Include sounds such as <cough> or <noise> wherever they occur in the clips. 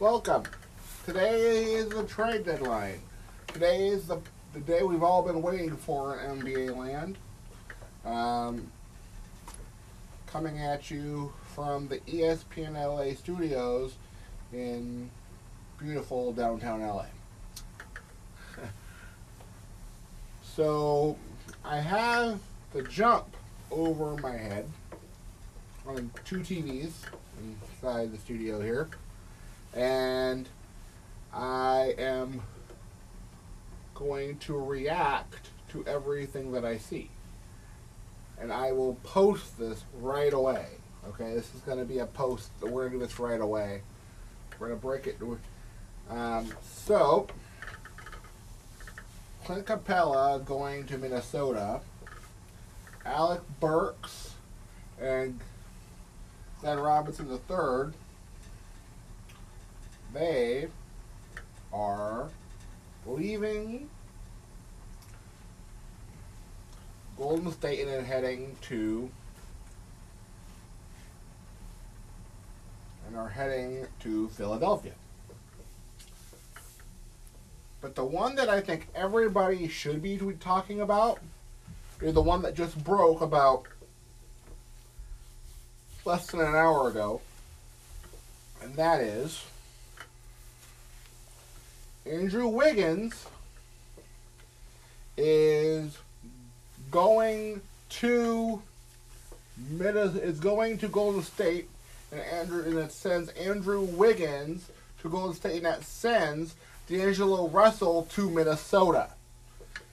Welcome. Today is the trade deadline. Today is the, the day we've all been waiting for in NBA land. Um, coming at you from the ESPN LA studios in beautiful downtown LA. <laughs> so I have the jump over my head on two TVs inside the studio here. And I am going to react to everything that I see. And I will post this right away. Okay, this is going to be a post. We're going to do this right away. We're going to break it. Um, so, Clint Capela going to Minnesota. Alec Burks and Glenn Robinson III, they are leaving Golden State and then heading to and are heading to Philadelphia. But the one that I think everybody should be talking about is the one that just broke about less than an hour ago. And that is Andrew Wiggins is going to is going to Golden State and Andrew and it sends Andrew Wiggins to Golden State and that sends D'Angelo Russell to Minnesota.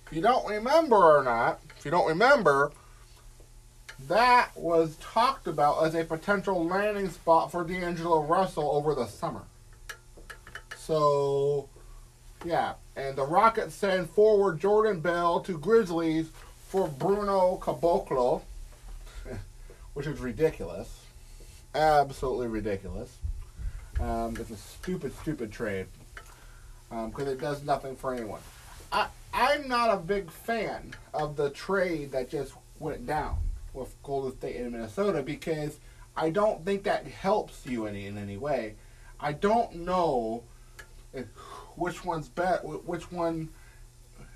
If you don't remember or not, if you don't remember, that was talked about as a potential landing spot for D'Angelo Russell over the summer. So, yeah. And the Rockets send forward Jordan Bell to Grizzlies for Bruno Caboclo, <laughs> which is ridiculous. Absolutely ridiculous. Um, it's a stupid, stupid trade because it does nothing for anyone. I, I'm not a big fan of the trade that just went down with Golden State and Minnesota because I don't think that helps you any in any way. I don't know if, which one's better. Which one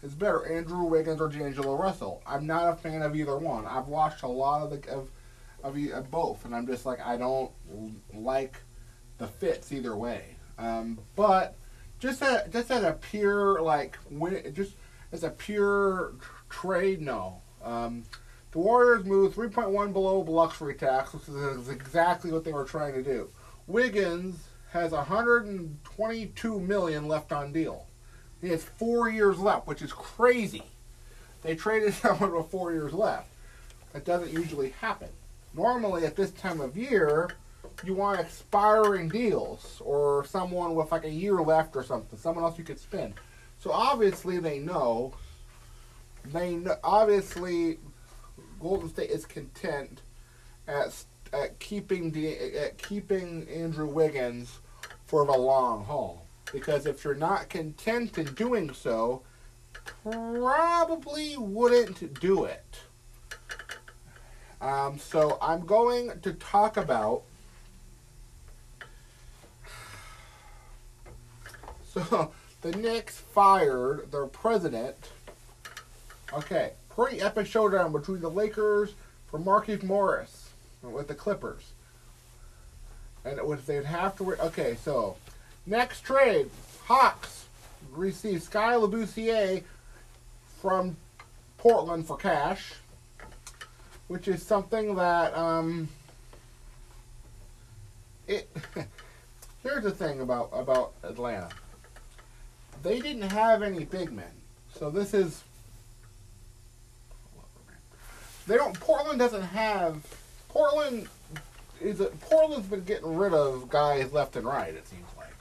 is better, Andrew Wiggins or D'Angelo Russell? I'm not a fan of either one. I've watched a lot of the of of, of both, and I'm just like I don't like the fits either way. Um, but just at just at a pure like win, just as a pure trade, no. Um, the Warriors moved 3.1 below luxury tax, which is exactly what they were trying to do. Wiggins has 122 million left on deal. He has four years left, which is crazy. They traded <laughs> someone with four years left. That doesn't usually happen. Normally, at this time of year, you want expiring deals or someone with like a year left or something, someone else you could spend. So obviously, they know. They know, obviously Golden State is content at at keeping the at keeping Andrew Wiggins for the long haul. Because if you're not content in doing so, probably wouldn't do it. Um, so I'm going to talk about. <sighs> So the Knicks fired their president. Okay, pretty epic showdown between the Lakers for Marquise Morris with the Clippers. And it was they'd have to. Okay, so next trade, Hawks receive Skal Labissiere from Portland for cash, which is something that um. It. <laughs> here's the thing about about Atlanta. They didn't have any big men, so this is they don't. Portland doesn't have. Portland is. A, Portland's been getting rid of guys left and right. It seems like,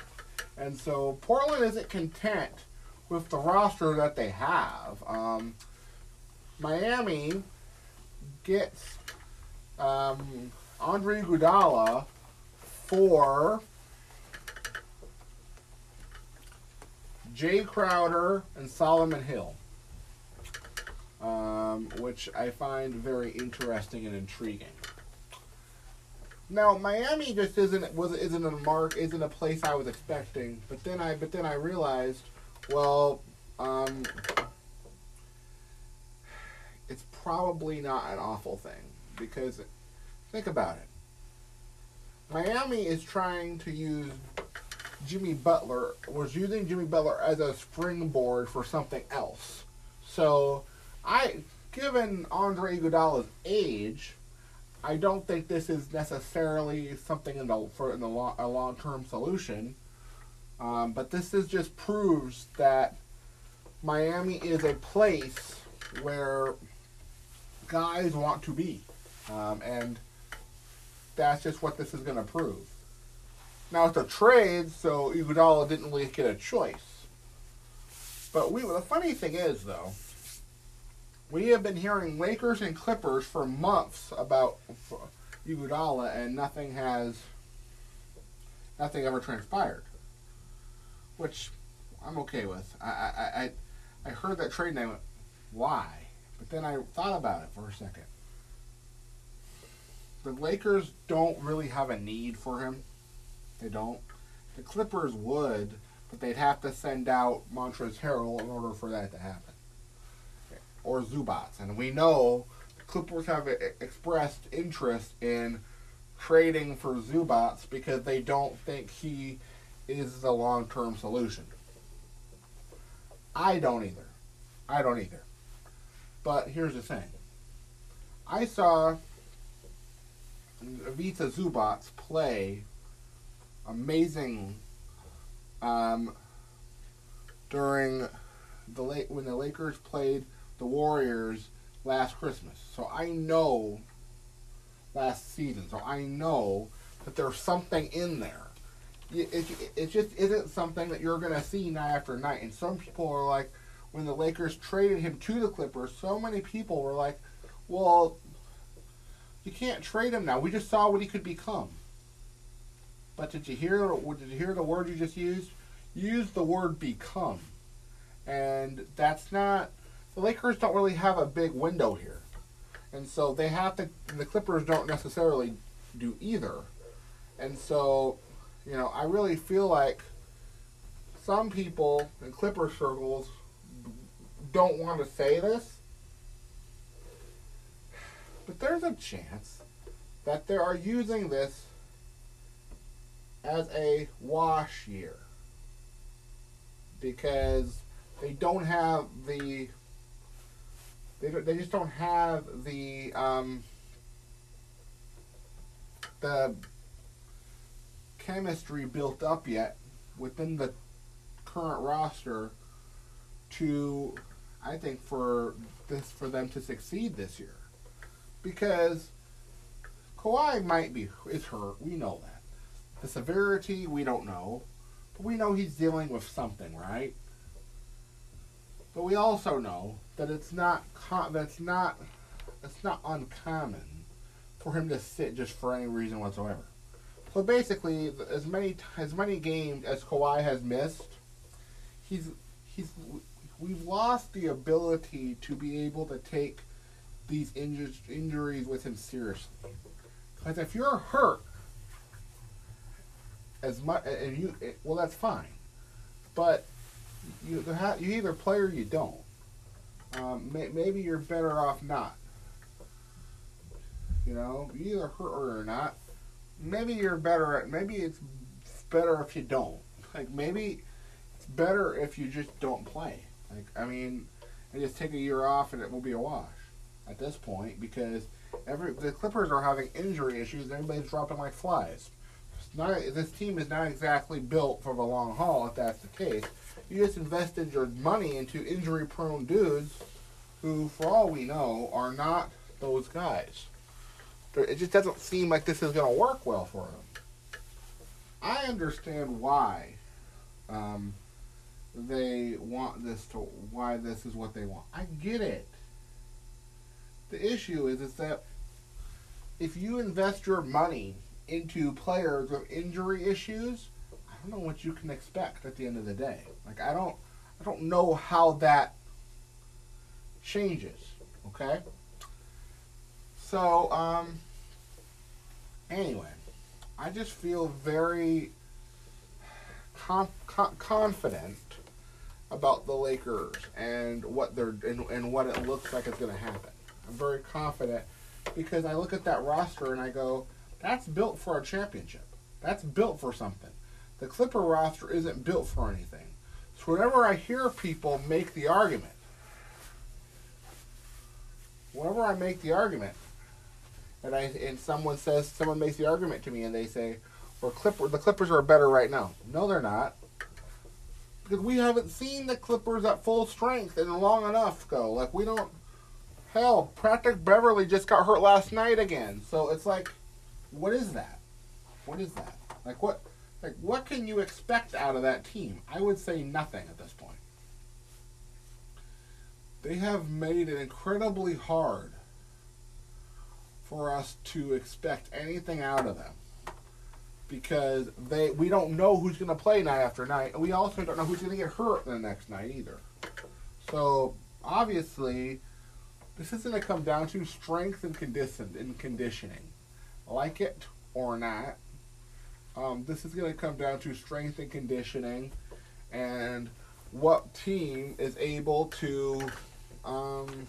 and so Portland isn't content with the roster that they have. Um, Miami gets um, Andre Iguodala for Jae Crowder and Solomon Hill um, which I find very interesting and intriguing. Now Miami just isn't was isn't a mark isn't a place I was expecting. But then I but then I realized, well, um, it's probably not an awful thing because think about it. Miami is trying to use Jimmy Butler was using Jimmy Butler as a springboard for something else. So I given Andre Iguodala's age, I don't think this is necessarily something in the for in the long, a long term solution. Um, but this is just proves that Miami is a place where guys want to be, um, and that's just what this is going to prove. Now it's a trade, so Iguodala didn't really get a choice. But we the funny thing is though we have been hearing Lakers and Clippers for months about Iguodala, and nothing has, nothing ever transpired. Which I'm okay with. I I, I, I heard that trade name. Why? But then I thought about it for a second. The Lakers don't really have a need for him. They don't. The Clippers would, but they'd have to send out Montrezl Harrell in order for that to happen or Zubac. And we know Clippers have expressed interest in trading for Zubac because they don't think he is the long term solution. I don't either. I don't either. But here's the thing. I saw Ivica Zubac play amazing um, during the late when the Lakers played the Warriors last Christmas. So I know last season. So I know that there's something in there. It, it, it just isn't something that you're going to see night after night. And some people are like, when the Lakers traded him to the Clippers, so many people were like, well, you can't trade him now. We just saw what he could become. But did you hear? Did you hear the word you just used? Use the word become, and that's not the Lakers don't really have a big window here. And so they have to, the Clippers don't necessarily do either. And so, you know, I really feel like some people in Clipper circles don't want to say this. But there's a chance that they are using this as a wash year. Because they don't have the they they just don't have the um, the chemistry built up yet within the current roster to I think for this for them to succeed this year. Because Kawhi might be is hurt. We know that. The severity we don't know. But we know he's dealing with something right? But we also know that it's not that's not it's not uncommon for him to sit just for any reason whatsoever. So basically, as many as many games as Kawhi has missed, he's he's we've lost the ability to be able to take these inju- injuries with him seriously. Because if you're hurt, as much and you well, that's fine, but you you either play or you don't. Um, may, maybe you're better off not. You know, you either hurt or not. Maybe you're better at. Maybe it's better if you don't. <laughs> Like maybe it's better if you just don't play. Like I mean, and just take a year off and it will be a wash at this point because every the Clippers are having injury issues. Everybody's dropping like flies. Not, this team is not exactly built for the long haul. If that's the case, you just invested your money into injury prone dudes who, for all we know, are not those guys. It just doesn't seem like this is going to work well for them. I understand why um, they want this to, why this is what they want. I get it. The issue is, is that if you invest your money into players with injury issues, don't know what you can expect at the end of the day. Like I don't I don't know how that changes. Okay? So, um anyway, I just feel very com- com- confident about the Lakers and what they're and, and what it looks like is going to happen. I'm very confident because I look at that roster and I go, that's built for a championship. That's built for something. The Clipper roster isn't built for anything. So whenever I hear people make the argument, whenever I make the argument, and I and someone says someone makes the argument to me and they say, "Well, Clipper the Clippers are better right now." No, they're not. Because we haven't seen the Clippers at full strength in long enough go. Like we don't hell, Patrick Beverley just got hurt last night again. So it's like what is that? What is that? Like what like what can you expect out of that team? I would say nothing at this point. They have made it incredibly hard for us to expect anything out of them because they we don't know who's going to play night after night, and we also don't know who's going to get hurt the next night either. So obviously, this is going to come down to strength and condition and conditioning, like it or not. Um, this is going to come down to strength and conditioning, and what team is able to um,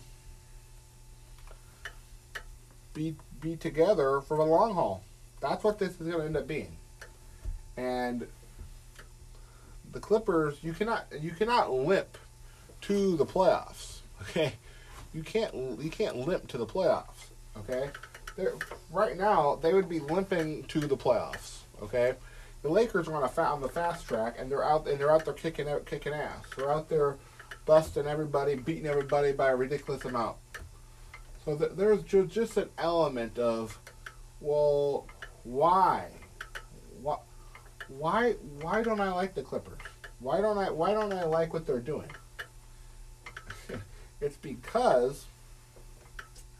be be together for the long haul. That's what this is going to end up being. And the Clippers, you cannot you cannot limp to the playoffs. <laughs> Okay, you can't you can't limp to the playoffs. Okay, They're, right now they would be limping to the playoffs. Okay, the Lakers are on a fa- on the fast track and they're out and they're out there kicking out kicking ass. They're out there busting everybody, beating everybody by a ridiculous amount. So th- there's ju- just an element of, well, why, why, why, why don't I like the Clippers? Why don't I? Why don't I like what they're doing? <laughs> it's because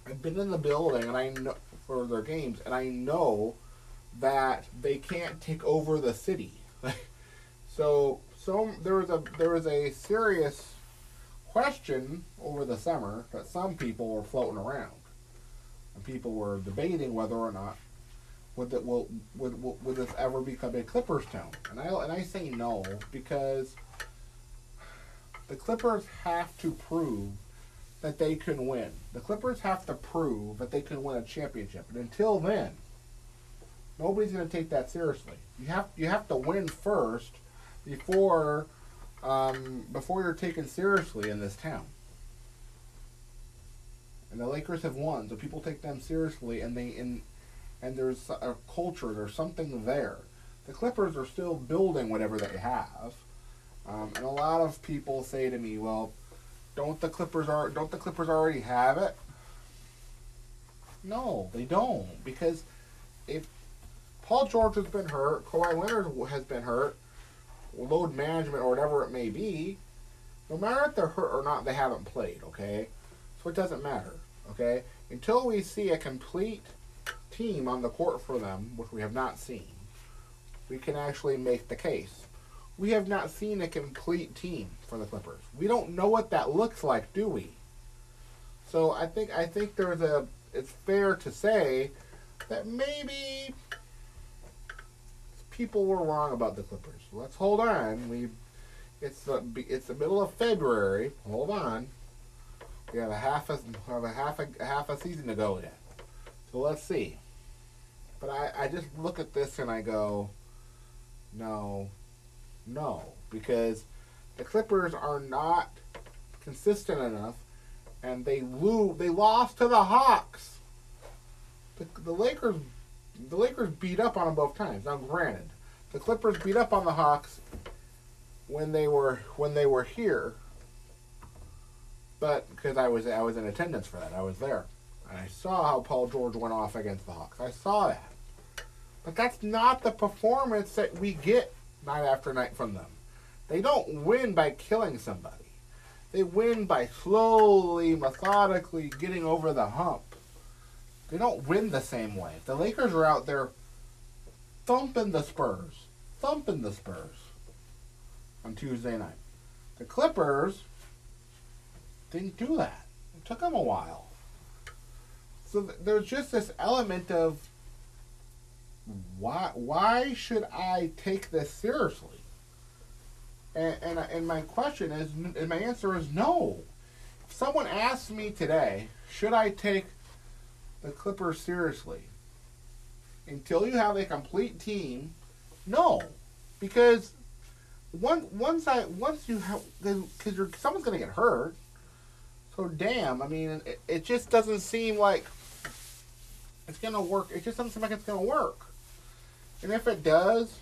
I've been in the building and I know for their games, and I know that they can't take over the city. <laughs> so, so there was a there was a serious question over the summer that some people were floating around, and people were debating whether or not would that will would, would, would this ever become a Clippers town? And I and I say no because the Clippers have to prove that they can win. The Clippers have to prove that they can win a championship, and until then, nobody's going to take that seriously. You have you have to win first before um, before you're taken seriously in this town. And the Lakers have won, so people take them seriously, and they and and there's a culture, there's something there. The Clippers are still building whatever they have, um, and a lot of people say to me, "Well, don't the Clippers are don't the Clippers already have it?" No, they don't, because if Paul George has been hurt, Kawhi Leonard has been hurt, load management or whatever it may be, no matter if they're hurt or not, they haven't played, okay? So it doesn't matter, okay? Until we see a complete team on the court for them, which we have not seen, we can actually make the case. We have not seen a complete team for the Clippers. We don't know what that looks like, do we? So I think I think there's a it's fair to say that maybe people were wrong about the Clippers. Let's hold on. We it's the it's the middle of February. Hold on. We have a half a have a half a, half a season to go yet. So let's see. But I, I just look at this and I go, no, no, because the Clippers are not consistent enough, and they lose. They lost to the Hawks. The, the Lakers, the Lakers beat up on them both times. Now, granted, the Clippers beat up on the Hawks when they were when they were here, but because I was I was in attendance for that, I was there, and I saw how Paul George went off against the Hawks. I saw that. But that's not the performance that we get night after night from them. They don't win by killing somebody. They win by slowly, methodically getting over the hump. They don't win the same way. The Lakers are out there thumping the Spurs, thumping the Spurs on Tuesday night. The Clippers didn't do that. It took them a while. So th- there's just this element of why why should I take this seriously? And and, and my question is, and my answer is no. If someone asked me today, should I take the Clippers seriously? Until you have a complete team, no, because one once I once you have because someone's gonna get hurt. So damn, I mean, it, it just doesn't seem like it's gonna work. It just doesn't seem like it's gonna work. And if it does,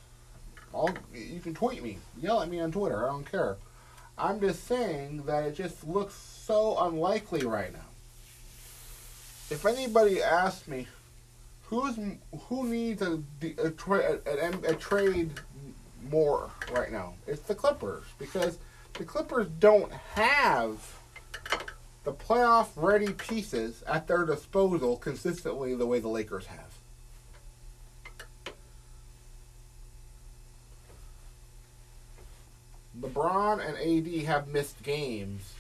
I'll, you can tweet me, yell at me on Twitter. I don't care. I'm just saying that it just looks so unlikely right now. If anybody asks me, who's who needs a a, tra- a, a trade more right now? It's the Clippers because the Clippers don't have the playoff ready pieces at their disposal consistently the way the Lakers have. LeBron and AD have missed games,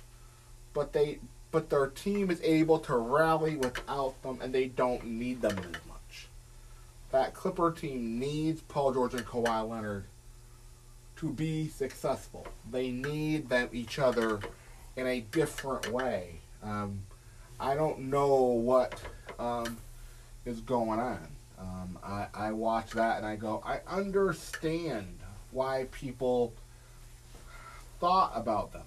but they but their team is able to rally without them, and they don't need them as much. That Clipper team needs Paul George and Kawhi Leonard to be successful. They need them each other in a different way. Um, I don't know what um, is going on. Um, I, I watch that and I go, I understand why people thought about them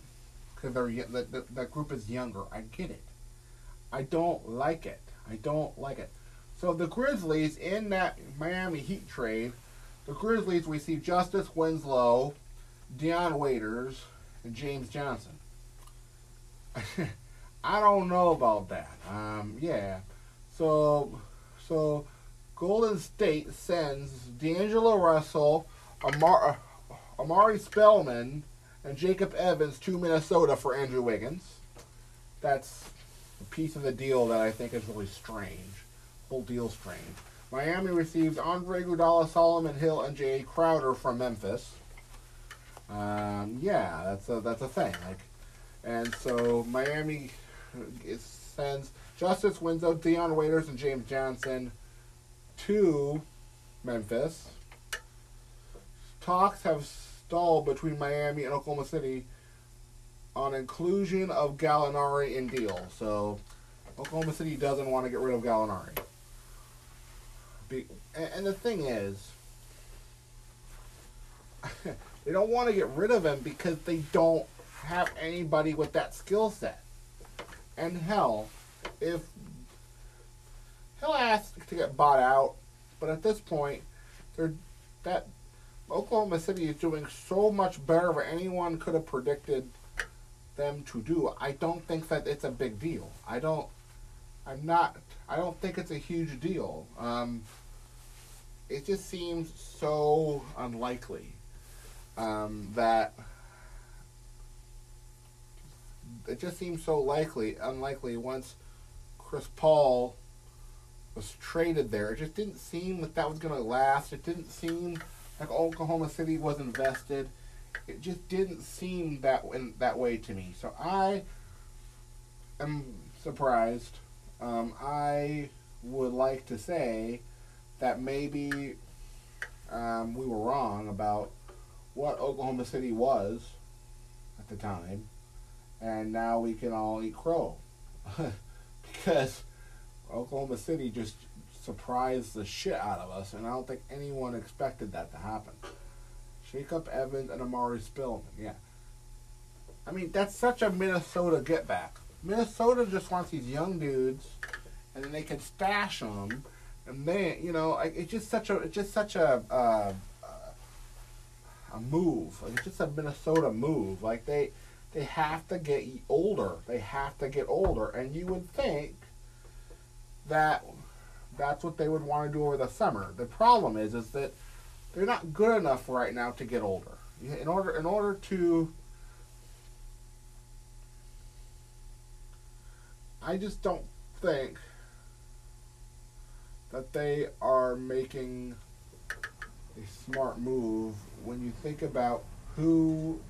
because they're that, that, group is younger. I get it. I don't like it. I don't like it. So the Grizzlies in that Miami Heat trade, the Grizzlies receive Justice Winslow, Dion Waiters, and James Johnson. <laughs> I don't know about that. Um, yeah. So, so Golden State sends D'Angelo Russell, Amar, Omari Spellman, and Jacob Evans to Minnesota for Andrew Wiggins. That's a piece of the deal that I think is really strange. Whole deal strange. Miami receives Andre Iguodala, Solomon Hill, and Jae Crowder from Memphis. Um, yeah, that's a that's a thing. Like, and so Miami sends Justice Winslow, Dion Waiters, and James Johnson to Memphis. Talks have stalled between Miami and Oklahoma City on inclusion of Gallinari in deal. So Oklahoma City doesn't want to get rid of Gallinari. Be, and the thing is, <laughs> they don't want to get rid of him because they don't have anybody with that skill set. And hell, if he'll ask to get bought out, but at this point, they're that Oklahoma City is doing so much better than anyone could have predicted them to do. I don't think that it's a big deal. I don't. I'm not. I don't think it's a huge deal. Um, it just seems so unlikely um, that it just seems so likely unlikely once Chris Paul was traded there. It just didn't seem that that was going to last. It didn't seem like Oklahoma City was invested. It just didn't seem that in, that way to me. So I am surprised. Um, I would like to say that maybe um, we were wrong about what Oklahoma City was at the time, and now we can all eat crow <laughs> because Oklahoma City just surprised the shit out of us, and I don't think anyone expected that to happen. Jacob Evans and Omari Spellman, yeah. I mean, that's such a Minnesota get back. Minnesota just wants these young dudes, and then they can stash them, and then you know, like, it's just such a, it's just such a, uh, a move. Like, it's just a Minnesota move. Like they, they have to get older. They have to get older, and you would think that that's what they would want to do over the summer. The problem is, is that they're not good enough right now to get older. In order, in order to, I just don't think that they are making a smart move when you think about who.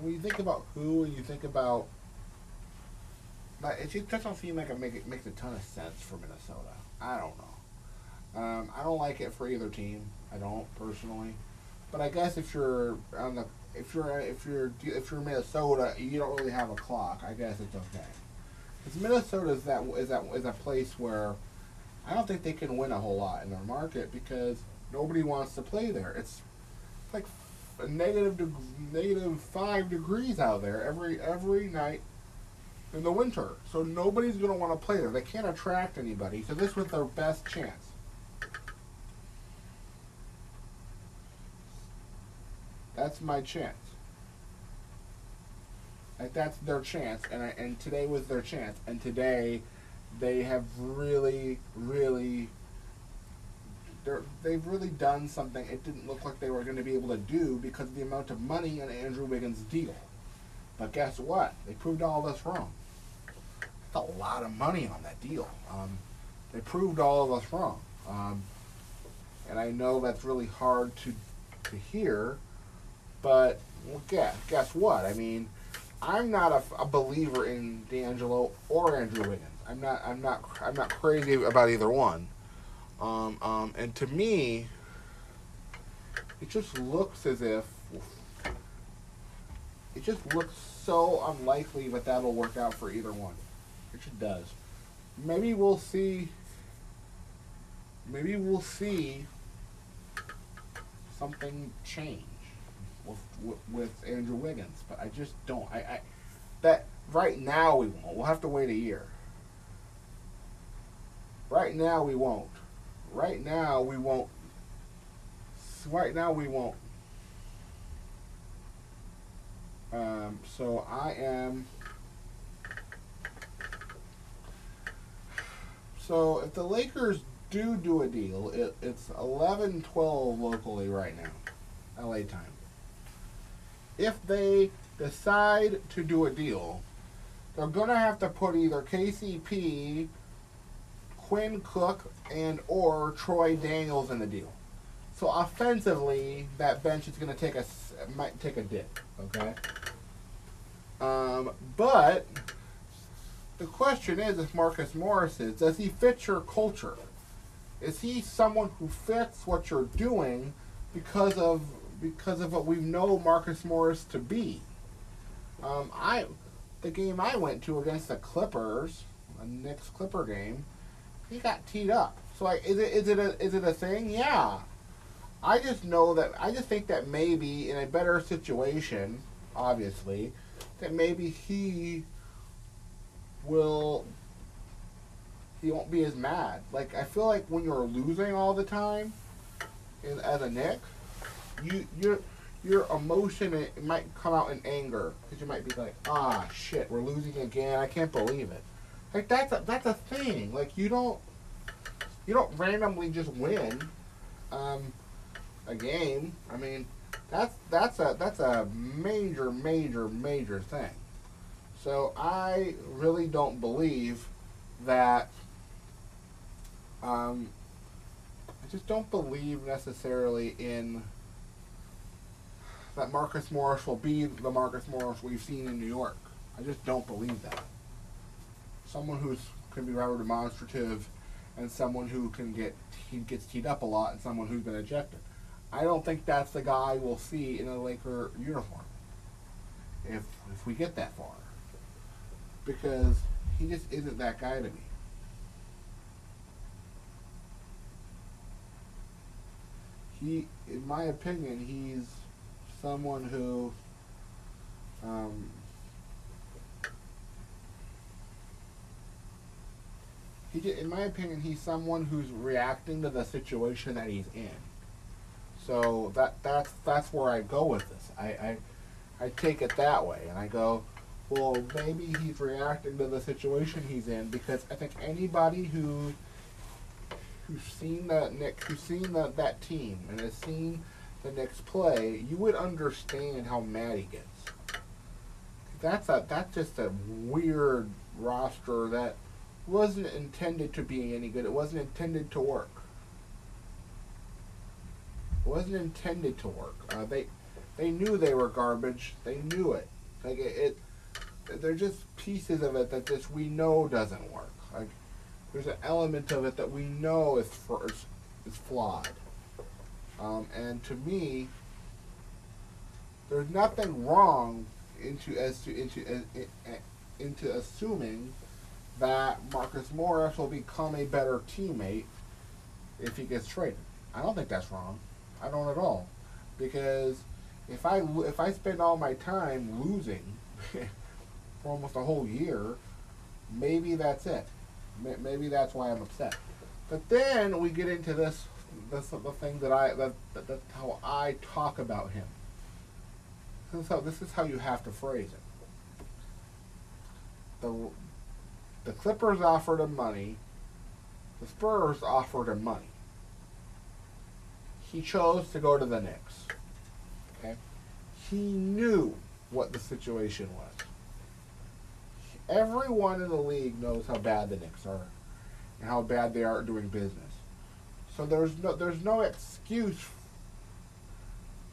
When you think about who, and you think about like, it just doesn't seem like it, make, it makes a ton of sense for Minnesota. I don't know. Um, I don't like it for either team. I don't personally, but I guess if you're on the if you're if you're if you're Minnesota, you don't really have a clock. I guess it's okay. Because Minnesota is that is that is a place where I don't think they can win a whole lot in their market because nobody wants to play there. It's like negative negative five degrees out there every every night in the winter. So nobody's going to want to play there. They can't attract anybody. So this was their best chance. That's my chance. Like that's their chance, and I, and today was their chance, and today they have really, really, they've really done something it didn't look like they were going to be able to do because of the amount of money in Andrew Wiggins' deal. But guess what? They proved all us wrong. A lot of money on that deal. Um, they proved all of us wrong. Um, and I know that's really hard to to hear, but well, guess guess what? I mean, I'm not a, a believer in D'Angelo or Andrew Wiggins. I'm not. I'm not. I'm not crazy about either one. Um, um, and to me, it just looks as if it just looks so unlikely that that'll work out for either one. It does. Maybe we'll see. Maybe we'll see something change with, with, with Andrew Wiggins, but I just don't. I, I that right now we won't. We'll have to wait a year. Right now we won't. Right now we won't. Right now we won't. Um, so I am. So if the Lakers do do a deal, it, it's 11-12 locally right now, LA time. If they decide to do a deal, they're gonna have to put either KCP, Quinn Cook, and or Troy Daniels in the deal. So offensively, that bench is gonna take a might take a dip. Okay. Um, but the question is, if Marcus Morris is, does he fit your culture? Is he someone who fits what you're doing because of because of what we know Marcus Morris to be? Um, I the game I went to against the Clippers, a Knicks Clipper game, he got teed up. So like, is it is it a is it a thing? Yeah. I just know that I just think that maybe in a better situation, obviously, that maybe he will he won't be as mad. Like I feel like when you're losing all the time, in, as a Knick, you your your emotion it might come out in anger because you might be like, ah shit, we're losing again. I can't believe it. Like that's a that's a thing. Like you don't you don't randomly just win um, a game. I mean, that's that's a that's a major major major thing. So I really don't believe that. Um, I just don't believe necessarily in that Marcus Morris will be the Marcus Morris we've seen in New York. I just don't believe that. Someone who's can be rather demonstrative, and someone who can get he gets teed up a lot, and someone who's been ejected. I don't think that's the guy we'll see in a Laker uniform. If if we get that far, because he just isn't that guy to me. He, in my opinion, he's someone who um, he, ju- in my opinion, he's someone who's reacting to the situation that he's in. So that that's that's where I go with this. I, I I take it that way, and I go, well, maybe he's reacting to the situation he's in because I think anybody who who's seen the Knick, who's seen the, that team and has seen the Knicks play, you would understand how mad he gets. That's a that's just a weird roster that wasn't intended to be any good. It wasn't intended to work. It wasn't intended to work. Uh, they they knew they were garbage. They knew it. Like it, it, they're just pieces of it that just we know doesn't work. Like there's an element of it that we know is for is, is flawed. Um, and to me, there's nothing wrong into as to into into assuming that Marcus Morris will become a better teammate if he gets traded. I don't think that's wrong. I don't at all, because if I if I spend all my time losing <laughs> for almost a whole year, maybe that's it. Maybe that's why I'm upset. But then we get into this. That's the thing that I that, that that's how I talk about him. This is how this is how you have to phrase it. The the Clippers offered him money. The Spurs offered him money. He chose to go to the Knicks. Okay? He knew what the situation was. Everyone in the league knows how bad the Knicks are and how bad they are doing business. So there's no there's no excuse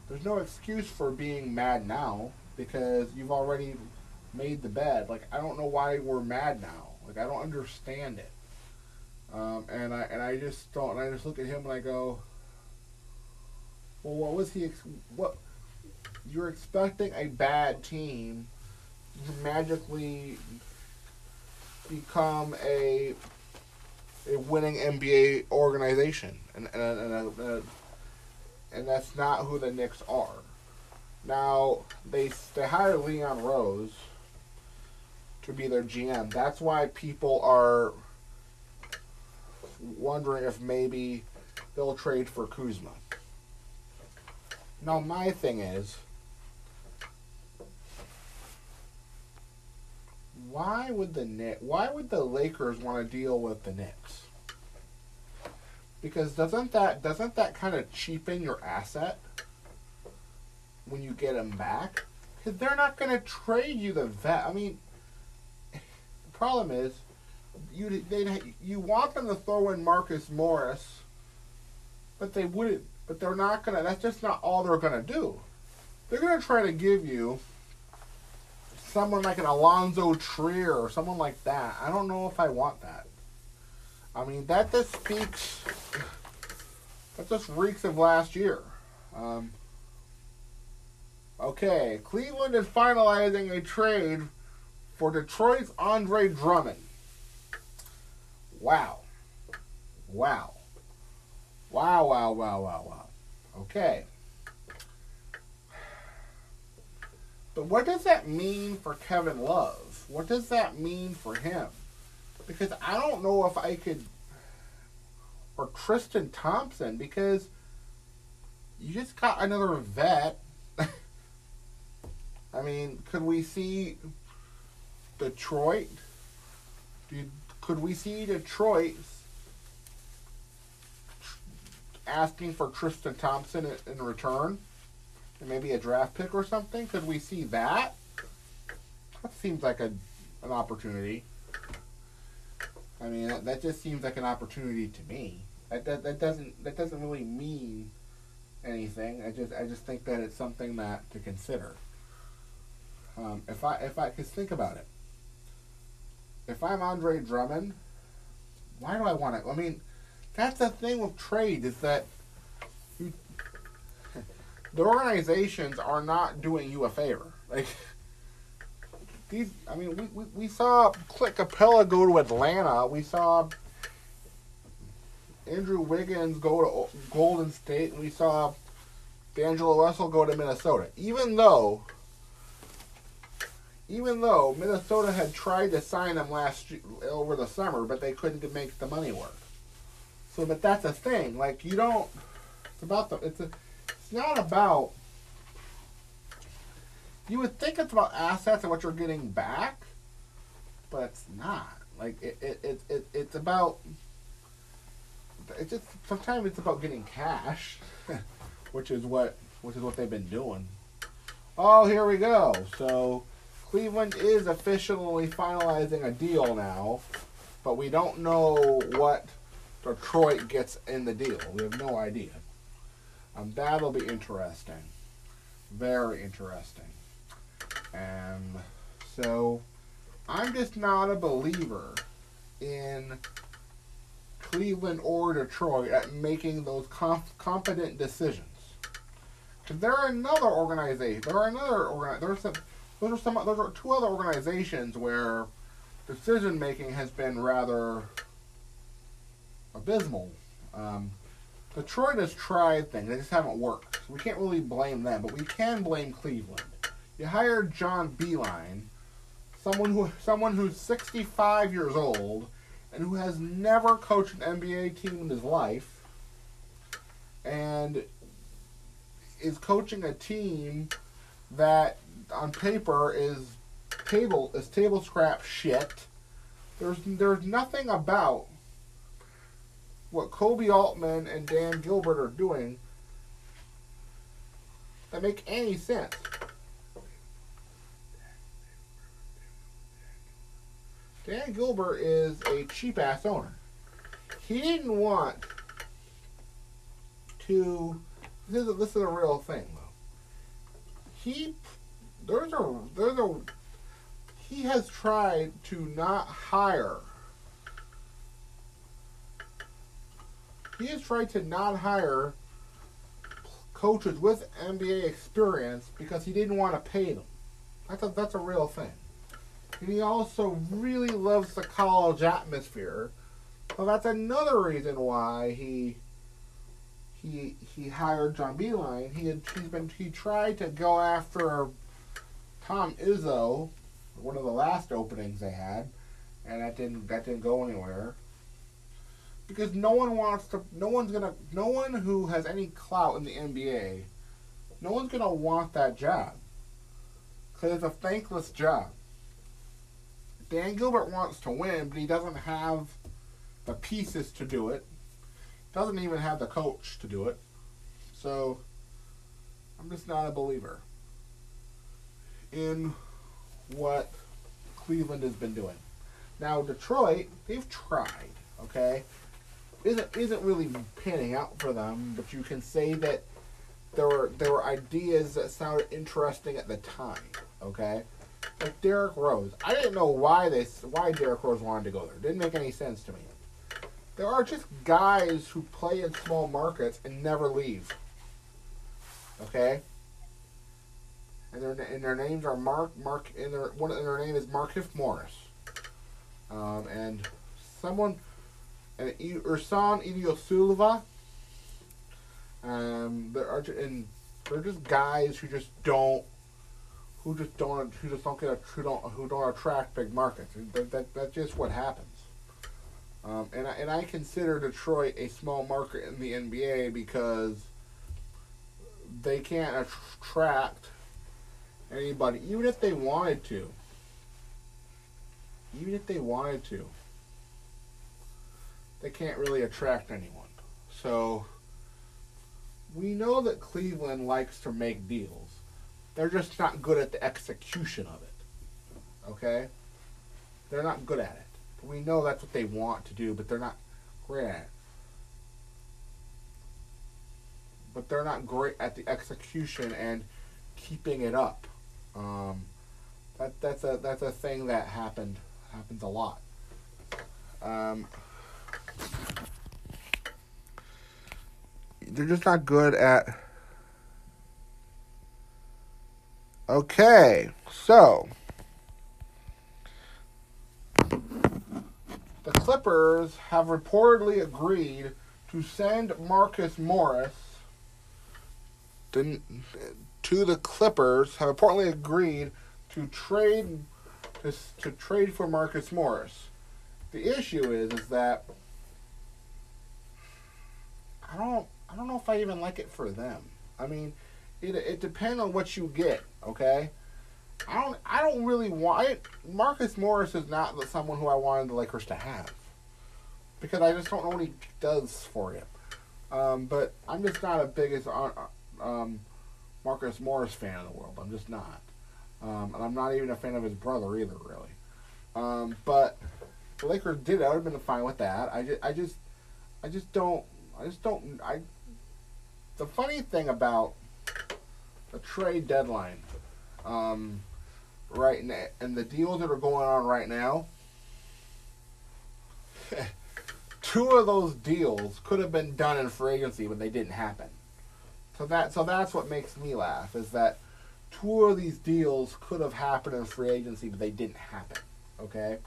there's no excuse for being mad now because you've already made the bed. Like I don't know why we're mad now. Like I don't understand it. Um, and I and I just don't. And I just look at him and I go, well, what was he? Ex- what you're expecting a bad team to magically become a a winning NBA organization, and and and, and, and that's not who the Knicks are. Now they they hired Leon Rose to be their GM. That's why people are wondering if maybe they'll trade for Kuzma. Now my thing is why would the Knicks, why would the Lakers want to deal with the Knicks? Because doesn't that doesn't that kind of cheapen your asset when you get them back? Because they're not going to trade you the vet. I mean, the <laughs> problem is you they you want them to throw in Marcus Morris, but they wouldn't. But they're not going to. That's just not all they're going to do. They're going to try to give you someone like an Alonzo Trier or someone like that. I don't know if I want that. I mean, that just speaks. That just reeks of last year. Um, okay, Cleveland is finalizing a trade for Detroit's Andre Drummond. Wow. Wow. Wow, wow, wow, wow, wow. Okay. But what does that mean for Kevin Love? What does that mean for him? Because I don't know if I could. Or Tristan Thompson, because you just got another vet. <laughs> I mean, could we see Detroit? Could we see Detroit asking for Tristan Thompson in return? Maybe a draft pick or something? Could we see that? That seems like a an opportunity. I mean, that, that just seems like an opportunity to me. That, that that doesn't that doesn't really mean anything. I just I just think that it's something that to consider. Um, if I if I could think about it, if I'm Andre Drummond, why do I want it? I mean, that's the thing with trade is that the organizations are not doing you a favor. Like <laughs> these, I mean, we, we, we saw Clint Capela go to Atlanta. We saw Andrew Wiggins go to Golden State, and we saw D'Angelo Russell go to Minnesota. Even though, even though Minnesota had tried to sign him last over the summer, but they couldn't make the money work. So, but that's a thing. Like you don't. It's about the. It's a it's not about. You would think it's about assets and what you're getting back, but it's not. Like it, it, it, it it's about. It's just sometimes it's about getting cash, <laughs> which is what which is what they've been doing. Oh, here we go. So Cleveland is officially finalizing a deal now, but we don't know what Detroit gets in the deal. We have no idea. Um, that'll be interesting. Very interesting. And so I'm just not a believer in Cleveland or Detroit at making those comp- competent decisions. Because there are another organization. There are another organ. There's some. Those are some. Those are two other organizations where decision making has been rather abysmal. Um, Detroit has tried things; they just haven't worked. So we can't really blame them, but we can blame Cleveland. You hired John Beilein, someone who someone who's 65 years old and who has never coached an NBA team in his life, and is coaching a team that on paper is table is table scrap shit. There's there's nothing about what Koby Altman and Dan Gilbert are doing that make any sense. Dan Gilbert is a cheap ass owner. He didn't want to. This is a, this is a real thing though. He there's a there's a he has tried to not hire. He has tried to not hire coaches with NBA experience because he didn't want to pay them. That's a, that's a real thing. And he also really loves the college atmosphere. So that's another reason why he he he hired John Beilein. He had he's been he tried to go after Tom Izzo, one of the last openings they had, and that didn't that didn't go anywhere. Because no one wants to no one's gonna no one who has any clout in the NBA, no one's gonna want that job. Because it's a thankless job. Dan Gilbert wants to win, but he doesn't have the pieces to do it. Doesn't even have the coach to do it. So I'm just not a believer in what Cleveland has been doing. Now Detroit, they've tried, okay? Isn't isn't really panning out for them, but you can say that there were there were ideas that sounded interesting at the time, okay? Like Derrick Rose. I didn't know why they why Derrick Rose wanted to go there. It didn't make any sense to me. There are just guys who play in small markets and never leave. Okay? And their and their names are Mark Mark and their one of their name is Markieff Morris. Um, and someone and Ersan Ilyasova. Um, there are and they're just guys who just don't who just don't who just don't get a, who don't who don't attract big markets. That, that that's just what happens. Um, and I, and I consider Detroit a small market in the NBA because they can't attract anybody, even if they wanted to. Even if they wanted to, they can't really attract anyone. So we know that Cleveland likes to make deals. They're just not good at the execution of it. Okay? They're not good at it. We know that's what they want to do, but they're not great at it. But they're not great at the execution and keeping it up. Um, that that's a that's a thing that happened happens a lot. Um, they're just not good at. Okay, so the Clippers have reportedly agreed to send Marcus Morris to, the Clippers. Have reportedly agreed to trade to, to trade for Marcus Morris. The issue is is that I don't I don't know if I even like it for them. I mean, it it depends on what you get. Okay, I don't I don't really want it. Marcus Morris is not the someone who I wanted the Lakers to have because I just don't know what he does for you. Um, but I'm just not a biggest uh, um, Marcus Morris fan in the world. I'm just not, um, and I'm not even a fan of his brother either, really. Um, but the Lakers did. I would have been fine with that. I just, I just, I just don't. I just don't. I. The funny thing about the trade deadline, um, right now, and the deals that are going on right now. <laughs> two of those deals could have been done in free agency, but they didn't happen. So that so that's what makes me laugh is that two of these deals could have happened in free agency, but they didn't happen. Okay,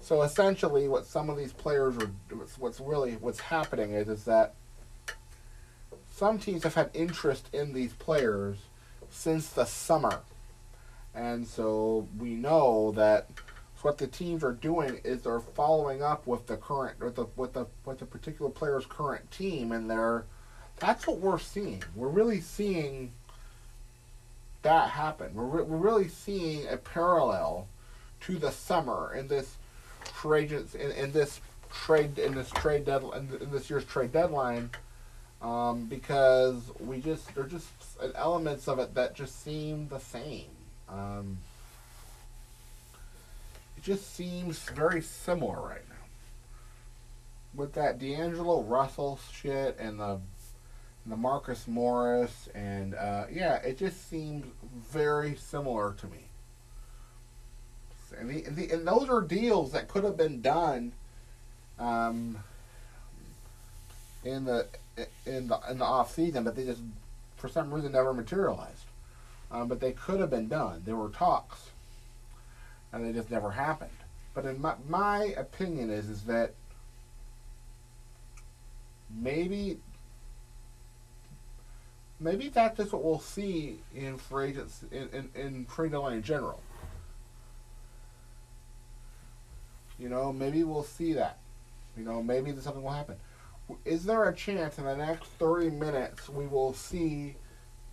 so essentially, what some of these players are, what's, really what's happening is is that some teams have had interest in these players since the summer, and so we know that what the teams are doing is they're following up with the current with the with the with the particular player's current team, and they're that's what we're seeing. We're really seeing that happen. We're, re- we're really seeing a parallel to the summer in this trade in, in this trade in this trade deadline in this year's trade deadline um, because we just there's just elements of it that just seem the same. Um, it just seems very similar right now with that D'Angelo Russell shit and the the Marcus Morris, and uh, yeah, it just seems very similar to me. And, the, the, and those are deals that could have been done um, in the in the in the off season, but they just for some reason never materialized. Um, but they could have been done. There were talks, and they just never happened. But in my my opinion is is that maybe maybe that's just what we'll see in free agents in, in, in trade in general. You know, maybe we'll see that. You know, maybe something will happen. Is there a chance in the next 30 minutes we will see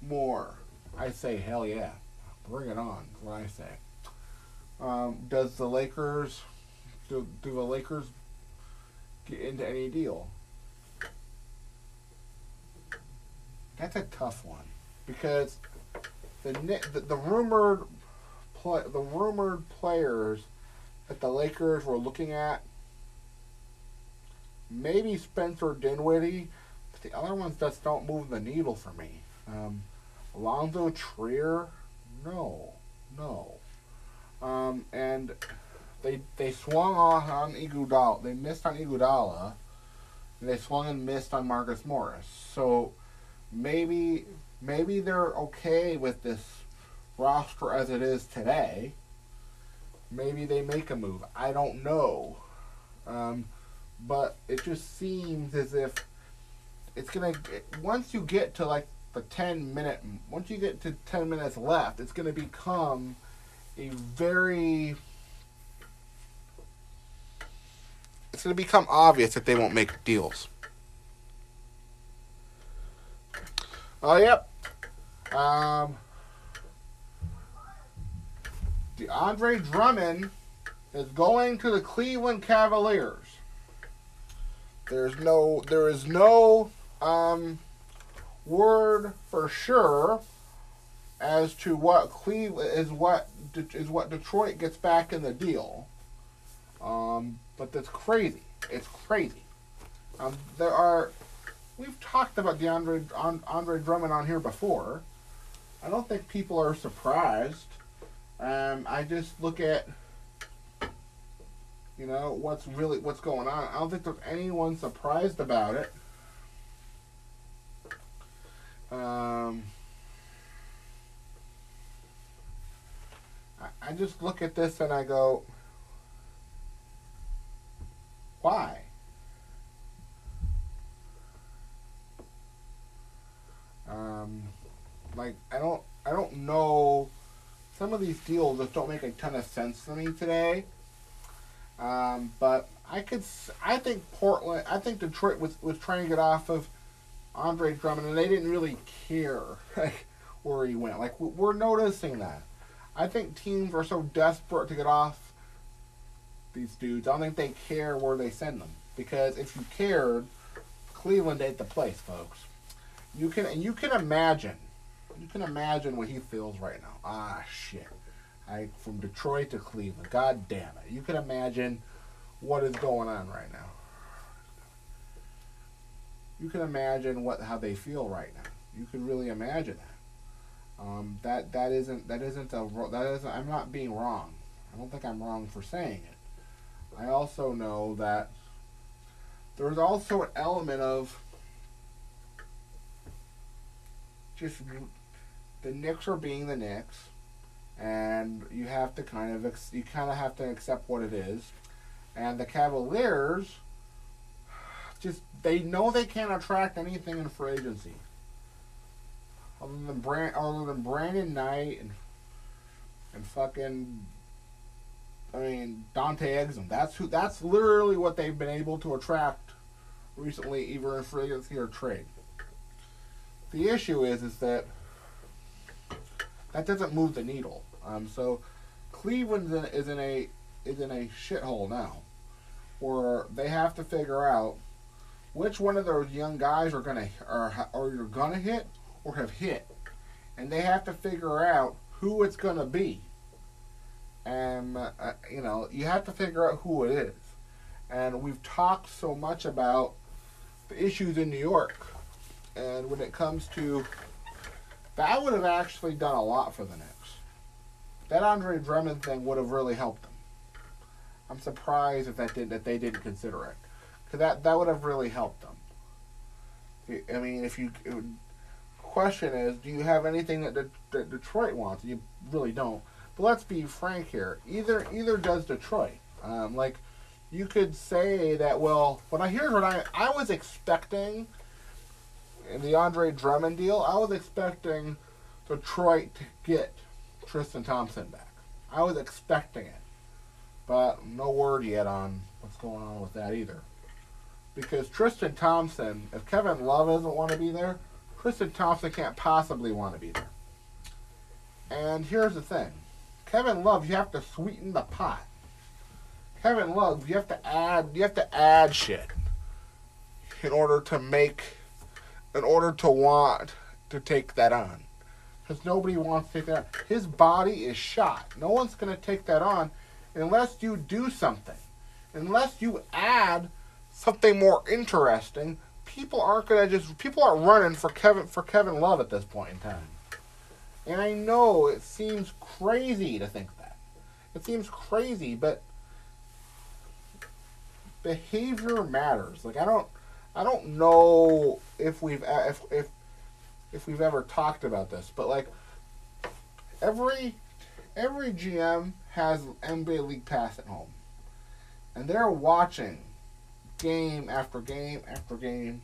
more? I say, hell yeah. Bring it on, is what I say. Um, does the Lakers, do, do the Lakers get into any deal? That's a tough one because the the, the rumored play, the rumored players that the Lakers were looking at maybe Spencer Dinwiddie, but the other ones just don't move the needle for me. Um, Allonzo Trier, no, no. Um, and they they swung on on Iguodala. They missed on Iguodala. And they swung and missed on Marcus Morris. So maybe maybe they're okay with this roster as it is today. Maybe they make a move. I don't know. Um, but it just seems as if it's gonna once you get to like the 10 minute once you get to 10 minutes left it's gonna become a very it's gonna become obvious that they won't make deals Oh, yep. Um, Andre Drummond is going to the Cleveland Cavaliers. There's no, there is no um, word for sure as to what Cleveland is what is what Detroit gets back in the deal. Um, but that's crazy. It's crazy. Um, there are we've talked about DeAndre Andre Drummond on here before. I don't think people are surprised. Um, I just look at you know what's really what's going on. I don't think there's anyone surprised about it. Um, I, I just look at this and I go, why? Um, like I don't I don't know. Some of these deals just don't make a ton of sense to me today. Um, but I could I think Portland I think Detroit was was trying to get off of Andre Drummond and they didn't really care <laughs> where he went. Like we're noticing that. I think teams are so desperate to get off these dudes. I don't think they care where they send them because if you cared, Cleveland ain't the place, folks. You can and you can imagine, you can imagine what he feels right now. Ah, shit. I from Detroit to Cleveland. God damn it. You can imagine what is going on right now. You can imagine what how they feel right now. You can really imagine that. Um, that that isn't that isn't a that isn't. I'm not being wrong. I don't think I'm wrong for saying it. I also know that there's also an element of just the Knicks are being the Knicks, and you have to kind of ex- you kind of have to accept what it is, and the Cavaliers just they know they can't attract anything in free agency other than Brand other than Brandon Knight and and fucking I mean Dante Exum. That's who. That's literally what they've been able to attract recently, either in free agency or trade. The issue is, is that that doesn't move the needle. Um, so Cleveland is in a is in a shithole now, where they have to figure out which one of those young guys are gonna are are you're gonna hit or have hit, and they have to figure out who it's gonna be. And uh, you know you have to figure out who it is. And we've talked so much about the issues in New York, and when it comes to that, would have actually done a lot for the Knicks. That Andre Drummond thing would have really helped them. I'm surprised if that did that they didn't consider it, because that that would have really helped them. I mean, if you question is, do you have anything that, De- that Detroit wants? You really don't. But let's be frank here. Either either does Detroit. Um, like you could say that. Well, when I hear what I I was expecting in the Andre Drummond deal, I was expecting Detroit to get Tristan Thompson back. I was expecting it, but no word yet on what's going on with that either. Because Tristan Thompson, if Kevin Love doesn't want to be there, Tristan Thompson can't possibly want to be there. And here's the thing Kevin Love, you have to sweeten the pot. Kevin Love, you have to add you have to add shit in order to make in order to want to take that on. Because nobody wants to take that on. His body is shot. No one's gonna take that on unless you do something. Unless you add something more interesting people aren't gonna just people aren't running for Kevin for Kevin Love at this point in time. And I know it seems crazy to think that. It seems crazy, but behavior matters. Like I don't I don't know if we've if if if we've ever talked about this, but like every every GM has NBA League Pass at home. And they're watching game after game after game,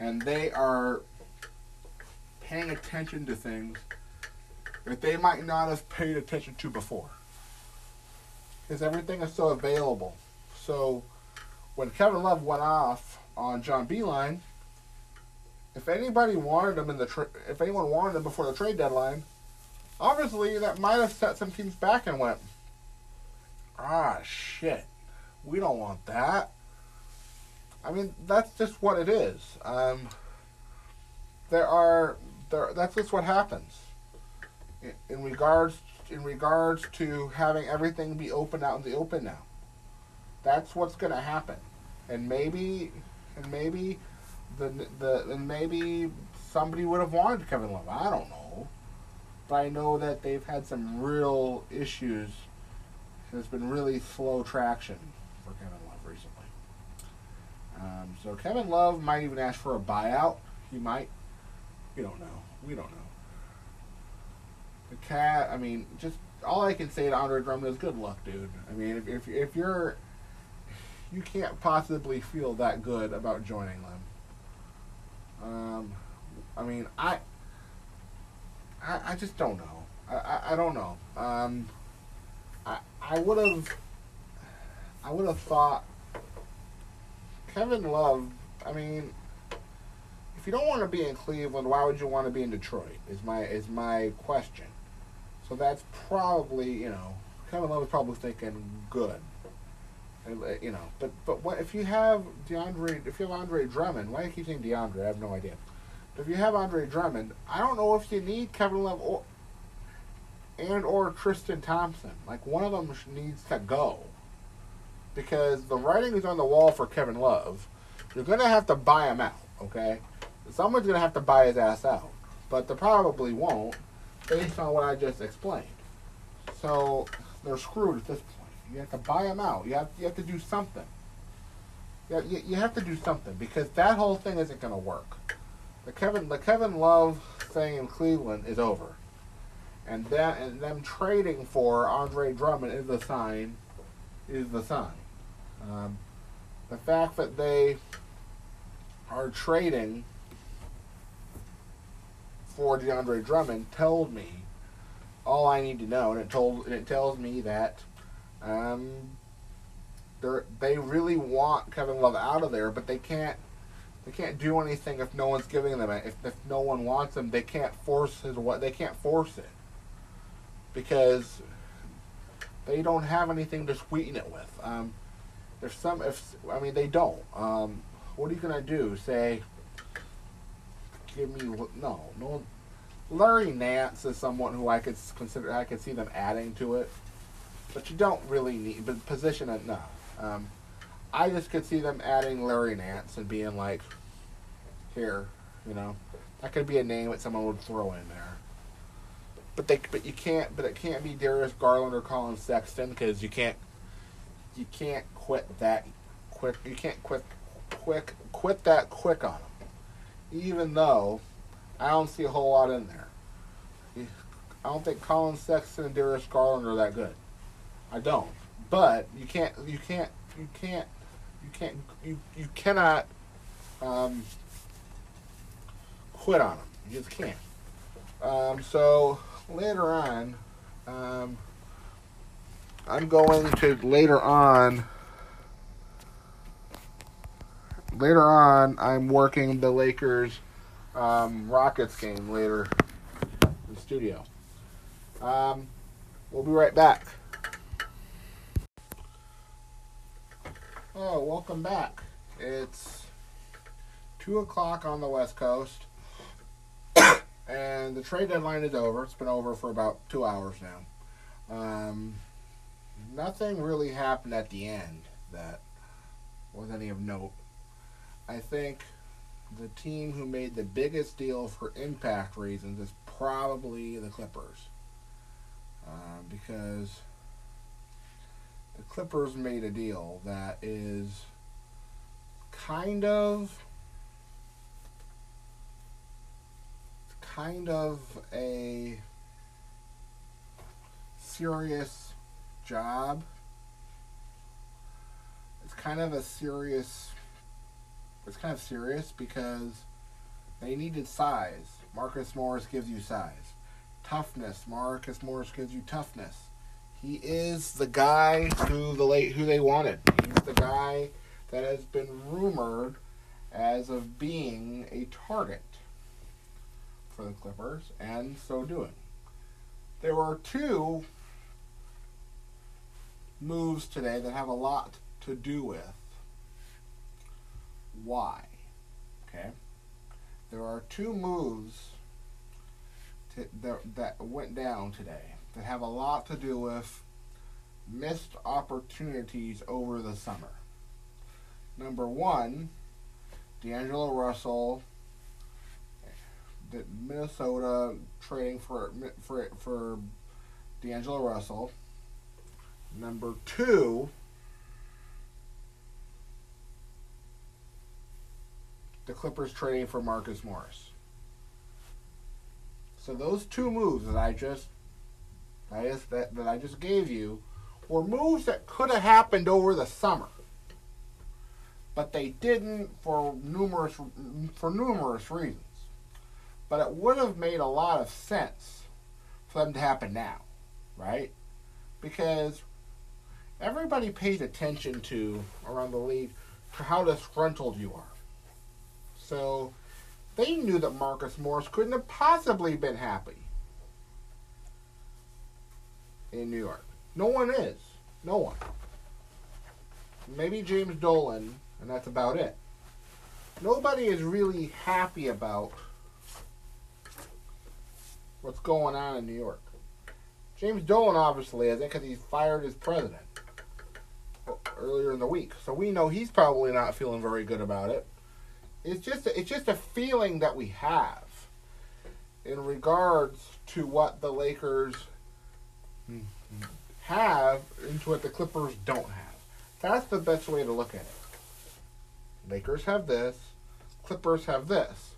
and they are paying attention to things that they might not have paid attention to before. Because everything is so available. So when Kevin Love went off on John Beilein, if anybody wanted him in the tra- if anyone wanted him before the trade deadline, obviously that might have set some teams back and went, ah shit, we don't want that. I mean, that's just what it is. Um, there are there. That's just what happens. In, in regards in regards to having everything be open out in the open now. That's what's going to happen, and maybe and maybe the the and maybe somebody would have wanted Kevin Love. I don't know, but I know that they've had some real issues. There's been really slow traction for Kevin Love recently. Um, so Kevin Love might even ask for a buyout. He might. We don't know. We don't know. The cat. I mean, just all I can say to Andre Drummond is good luck, dude. I mean, if if, if you're you can't possibly feel that good about joining them. Um, I mean, I, I, I just don't know. I, I, I don't know. Um, I, I would have, I would have thought Kevin Love, I mean, if you don't want to be in Cleveland, why would you want to be in Detroit? Is my is my question. So that's probably you know Kevin Love is probably thinking good. Uh, you know, but but what if you have DeAndre? If you have Andre Drummond, why do you keep saying DeAndre? I have no idea. But if you have Andre Drummond, I don't know if you need Kevin Love or and or Tristan Thompson. Like one of them needs to go because the writing is on the wall for Kevin Love. You're to have to buy him out, okay? Someone's to have to buy his ass out, but they probably won't, based on what I just explained. So they're screwed at this point. You have to buy them out. You have you have to do something. Yeah, you, you have to do something because that whole thing isn't going to work. The Kevin the Kevin Love thing in Cleveland is over, and that and them trading for Andre Drummond is the sign, is the sign. Um, the fact that they are trading for DeAndre Drummond told me all I need to know, and it told and it tells me that um, they really want Kevin Love out of there, but they can't they can't do anything if no one's giving them it. If, if no one wants him, they can't force his what they can't force it because they don't have anything to sweeten it with. Um, there's some if I mean they don't. Um, what are you gonna do? Say, give me no no. Larry Nance is someone who I could consider. I could see them adding to it, but you don't really need. But position it no. Um, I just could see them adding Larry Nance and being like, here, you know, that could be a name that someone would throw in there. But they, but you can't, but it can't be Darius Garland or Collin Sexton because you can't, you can't quit that quick. You can't quit, quick, quit that quick on them. Even though I don't see a whole lot in there. I don't think Collin Sexton and Darius Garland are that good. I don't. But you can't, you can't, you can't, you can't, you, you cannot um, quit on them. You just can't. Um, so later on, um, I'm going to later on. Later on, I'm working the Lakers um, Rockets game later in the studio. Um, we'll be right back. Oh, welcome back. It's 2 o'clock on the West Coast. and the trade deadline is over. It's been over for about two hours now. Um, nothing really happened at the end that was any of note. I think the team who made the biggest deal for impact reasons is probably the Clippers. Uh, because the Clippers made a deal that is kind of kind of a serious job. It's kind of a serious it's kind of serious because they needed size. Marcus Morris gives you size. Toughness. Marcus Morris gives you toughness. He is the guy who the late who they wanted. He's the guy that has been rumored as of being a target for the Clippers, and so doing. There were two moves today that have a lot to do with why. Okay? There are two moves to, that, that went down today that have a lot to do with missed opportunities over the summer. Number one, D'Angelo Russell, The Minnesota trading for for for D'Angelo Russell. Number two, the Clippers trading for Marcus Morris. So those two moves that I just that, is, that, that I just gave you were moves that could have happened over the summer. But they didn't for numerous for numerous reasons. But it would have made a lot of sense for them to happen now, right? Because everybody pays attention to around the league to how disgruntled you are. So they knew that Marcus Morris couldn't have possibly been happy in New York. No one is. No one. Maybe James Dolan, and that's about it. Nobody is really happy about what's going on in New York. James Dolan obviously isn't because he fired his president earlier in the week. So we know he's probably not feeling very good about it it's just it's just a feeling that we have in regards to what the Lakers have into to what the Clippers don't have. That's the best way to look at it. Lakers have this, Clippers have this.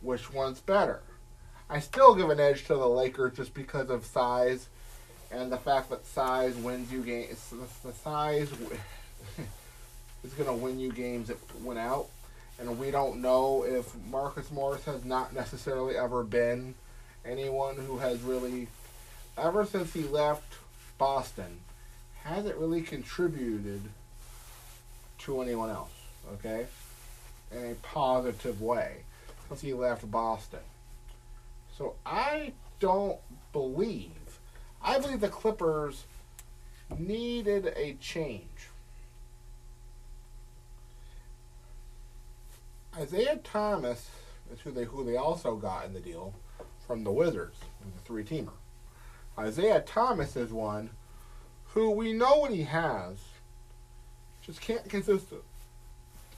Which one's better? I still give an edge to the Lakers just because of size and the fact that size wins you games. The size <laughs> is going to win you games that went out. And we don't know if Marcus Morris has not necessarily ever been anyone who has really, ever since he left Boston, hasn't really contributed to anyone else, okay? In a positive way since he left Boston. So I don't believe, I believe the Clippers needed a change. Isaiah Thomas is who they who they also got in the deal from the Wizards, the three teamer. Isaiah Thomas is one who we know what he has, just can't consistent.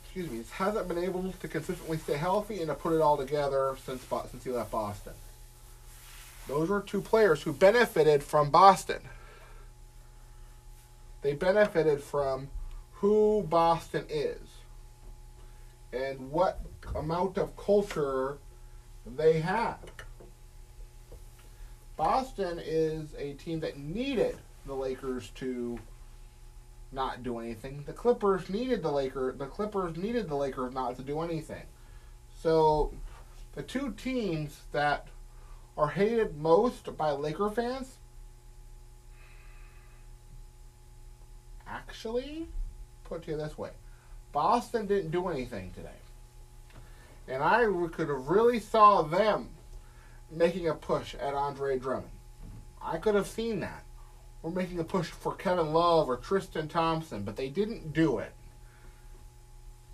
Excuse me, hasn't been able to consistently stay healthy and to put it all together since since he left Boston. Those were two players who benefited from Boston. They benefited from who Boston is and what amount of culture they have. Boston is a team that needed the Lakers to not do anything. The Clippers needed the Lakers. The Clippers needed the Lakers not to do anything. So, the two teams that are hated most by Laker fans actually put to you this way Boston didn't do anything today. And I could have really saw them making a push at Andre Drummond. I could have seen that. Or making a push for Kevin Love or Tristan Thompson, but they didn't do it.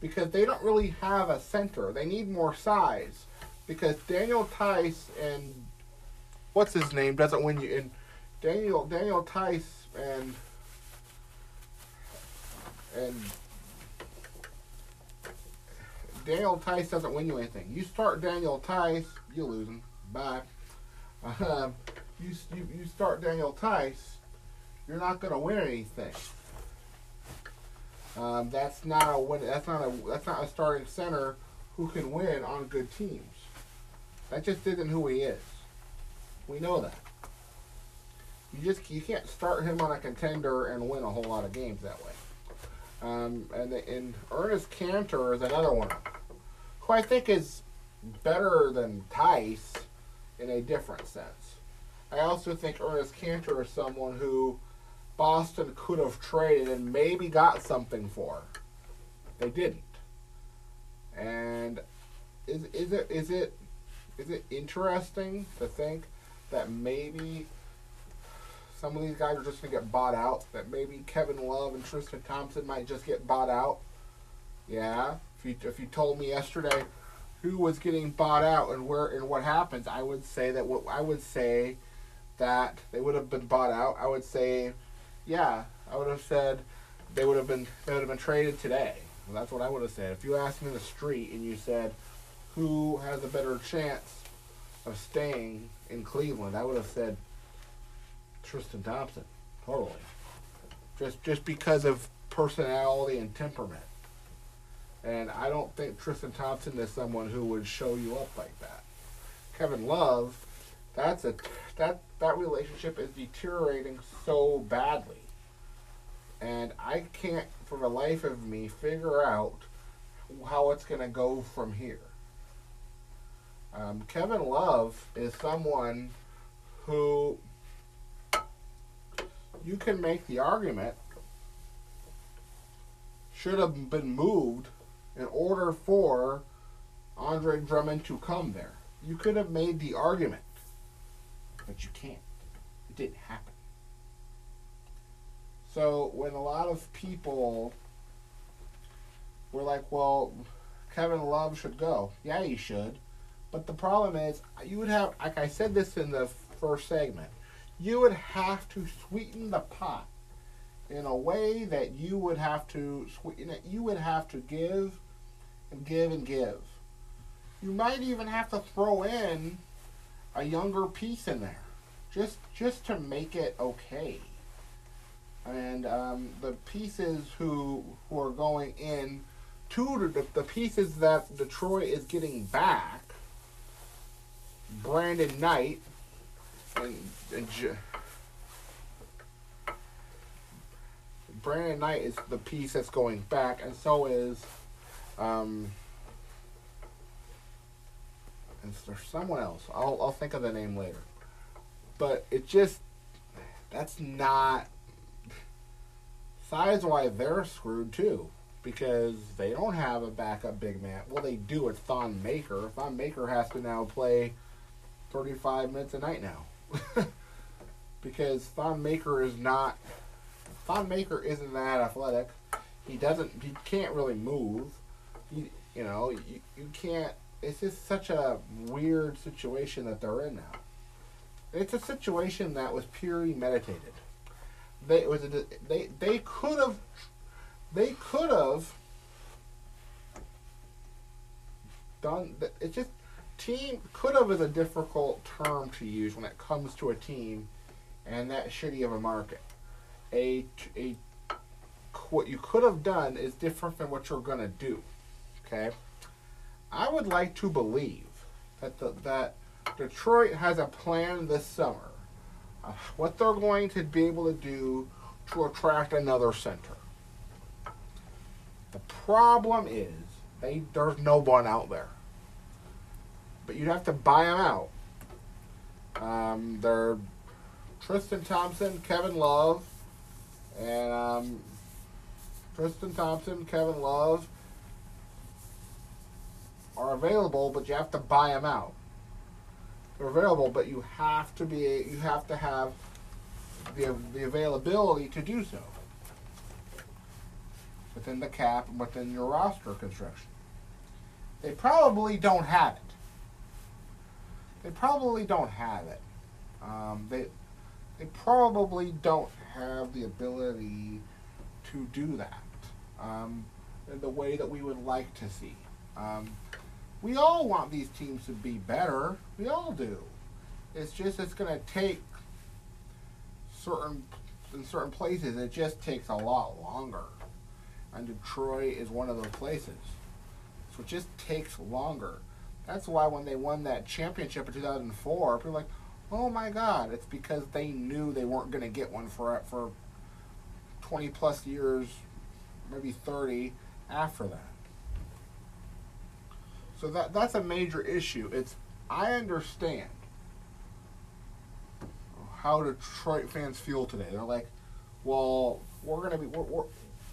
Because they don't really have a center. They need more size. Because Daniel Theis and what's his name doesn't win you and Daniel Daniel Theis and and Daniel Theis doesn't win you anything. You start Daniel Theis, you lose him. Bye. Um, you, you, you start Daniel Theis, you're not going to win anything. Um, that's not a win. That's not a that's not a starting center who can win on good teams. That just isn't who he is. We know that. You just you can't start him on a contender and win a whole lot of games that way. Um, and and Enes Kanter is another one who I think is better than Theis in a different sense. I also think Enes Kanter is someone who Boston could have traded and maybe got something for. They didn't. And is is it is it is it interesting to think that maybe some of these guys are just to get bought out. That maybe Kevin Love and Tristan Thompson might just get bought out. Yeah, if you if you told me yesterday who was getting bought out and where and what happens, I would say that what I would say that they would have been bought out. I would say, yeah, I would have said they would have been they would have been traded today. Well, that's what I would have said. If you asked me in the street and you said who has a better chance of staying in Cleveland, I would have said Tristan Thompson. Totally. Just just because of personality and temperament. And I don't think Tristan Thompson is someone who would show you up like that. Kevin Love, that's a that that relationship is deteriorating so badly. And I can't for the life of me figure out how it's going to go from here. Um, Kevin Love is someone who you can make the argument should have been moved in order for Andre Drummond to come there. You could have made the argument, but you can't. It didn't happen. So when a lot of people were like, well, Kevin Love should go. Yeah, he should. But the problem is, you would have, like I said this in the first segment, you would have to sweeten the pot in a way that you would have to. You would have to give and give and give. You might even have to throw in a younger piece in there, just just to make it okay. And um, the pieces who who are going in of the, the pieces that Detroit is getting back, Brandon Knight and, and Brandon Knight is the piece that's going back, and so is um, and there's someone else. I'll I'll think of the name later. But it just that's not size wise they're screwed too because they don't have a backup big man. Well, they do. It's Thon Maker. Thon Maker has to now play 35 minutes a night now <laughs> because Thon Maker is not. Thon Maker isn't that athletic. He doesn't. He can't really move. He, you know, you, you can't. It's just such a weird situation that they're in now. It's a situation that was purely meditated. They was a, they they could have they could have done. It just team could have is a difficult term to use when it comes to a team and that shitty of a market. A a what you could have done is different than what you're gonna do. Okay, I would like to believe that the, that Detroit has a plan this summer. What they're going to be able to do to attract another center. The problem is they there's no one out there. But you'd have to buy them out. Um, they're Tristan Thompson, Kevin Love, and um, Tristan Thompson, Kevin Love are available, but you have to buy them out. They're available, but you have to be you have to have the the availability to do so within the cap and within your roster construction. They probably don't have it. They probably don't have it. Um, they they probably don't have the ability to do that um, in the way that we would like to see. Um, we all want these teams to be better. We all do. It's just it's going to take certain in certain places. It just takes a lot longer, and Detroit is one of those places. So it just takes longer. That's why when they won that championship in 2004, people were like, "Oh my God!" It's because they knew they weren't going to get one for for 20 plus years, maybe 30 after that. So that that's a major issue. It's I understand how Detroit fans feel today. They're like, well, we're gonna be we're, we're,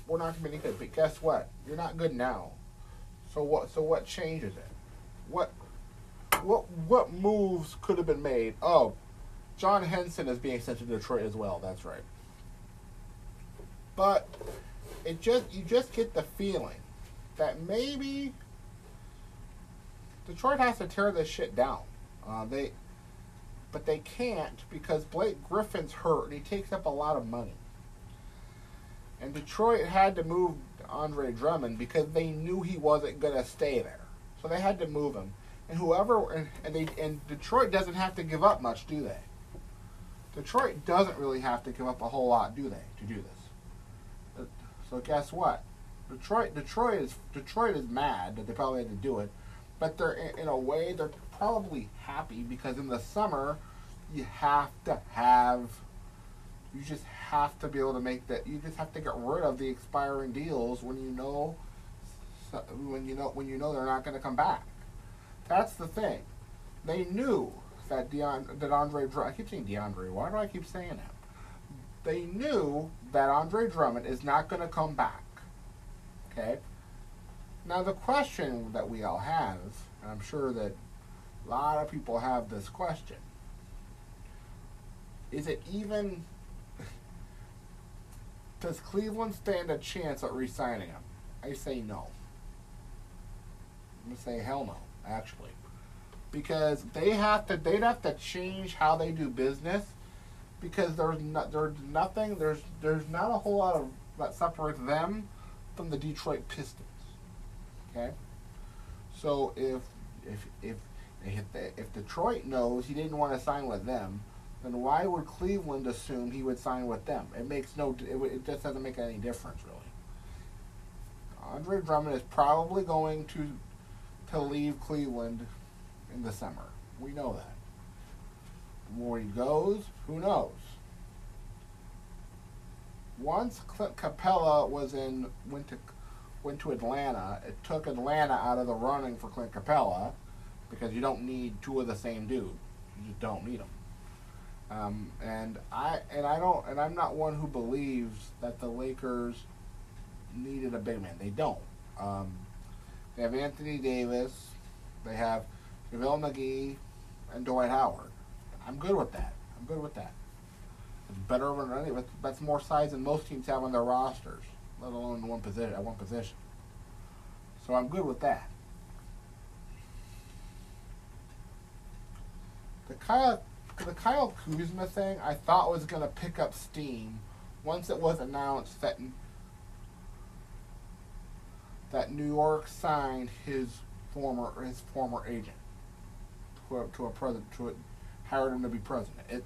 we're not gonna be any good. But guess what? You're not good now. So what? So what changes it? What? What? What moves could have been made? Oh, John Henson is being sent to Detroit as well. That's right. But it just you just get the feeling that maybe Detroit has to tear this shit down. Uh, they, but they can't because Blake Griffin's hurt and he takes up a lot of money. And Detroit had to move Andre Drummond because they knew he wasn't gonna stay there, so they had to move him. And whoever and, and they and Detroit doesn't have to give up much, do they? Detroit doesn't really have to give up a whole lot, do they, to do this? So guess what? Detroit, Detroit is Detroit is mad that they probably had to do it, but they're in, a way they're probably happy because in the summer you have to have you just have to be able to make that you just have to get rid of the expiring deals when you know when you know when you know they're not going to come back. That's the thing. They knew that Deon, that Andre I keep saying DeAndre. Why do I keep saying that? They knew that Andre Drummond is not going to come back. Okay? Now, the question that we all have, and I'm sure that a lot of people have this question is it even. <laughs> Does Cleveland stand a chance at re signing him? I say no. I'm to say hell no, actually. Because they have to, they'd have to change how they do business because there's there's nothing there's there's not a whole lot of that separates them from the Detroit Pistons. Okay, so if if if if, the, if Detroit knows he didn't want to sign with them, then why would Cleveland assume he would sign with them? It makes no it, it just doesn't make any difference really. Andre Drummond is probably going to to leave Cleveland in the summer. We know that. Where he goes, who knows? Once Clint Capela was in went to went to Atlanta, it took Atlanta out of the running for Clint Capela because you don't need two of the same dude. You just don't need them. Um, and I and I don't and I'm not one who believes that the Lakers needed a big man. They don't. Um, they have Anthony Davis. They have JaVale McGee and Dwight Howard. I'm good with that. I'm good with that. It's better than any. That's more size than most teams have on their rosters, let alone one position at one position. So I'm good with that. The Kyle, the Kyle Kuzma thing, I thought was going to pick up steam once it was announced that that New York signed his former his former agent to a, to a president to a, hired him to be president. It,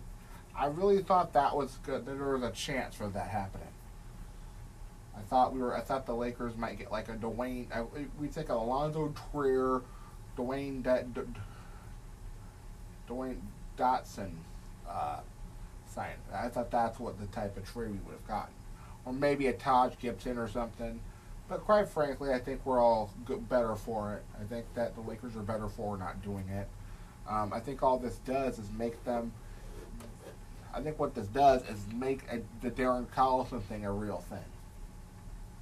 I really thought that was good. That there was a chance for that happening. I thought we were. I thought the Lakers might get like a Dwayne. We take a Allonzo Trier, Dwayne D, Dwayne Dotson uh, sign. I thought that's what the type of trade we would have gotten, or maybe a Taj Gibson or something. But quite frankly, I think we're all good, better for it. I think that the Lakers are better for not doing it. Um, I think all this does is make them. I think what this does is make a, the Darren Collison thing a real thing.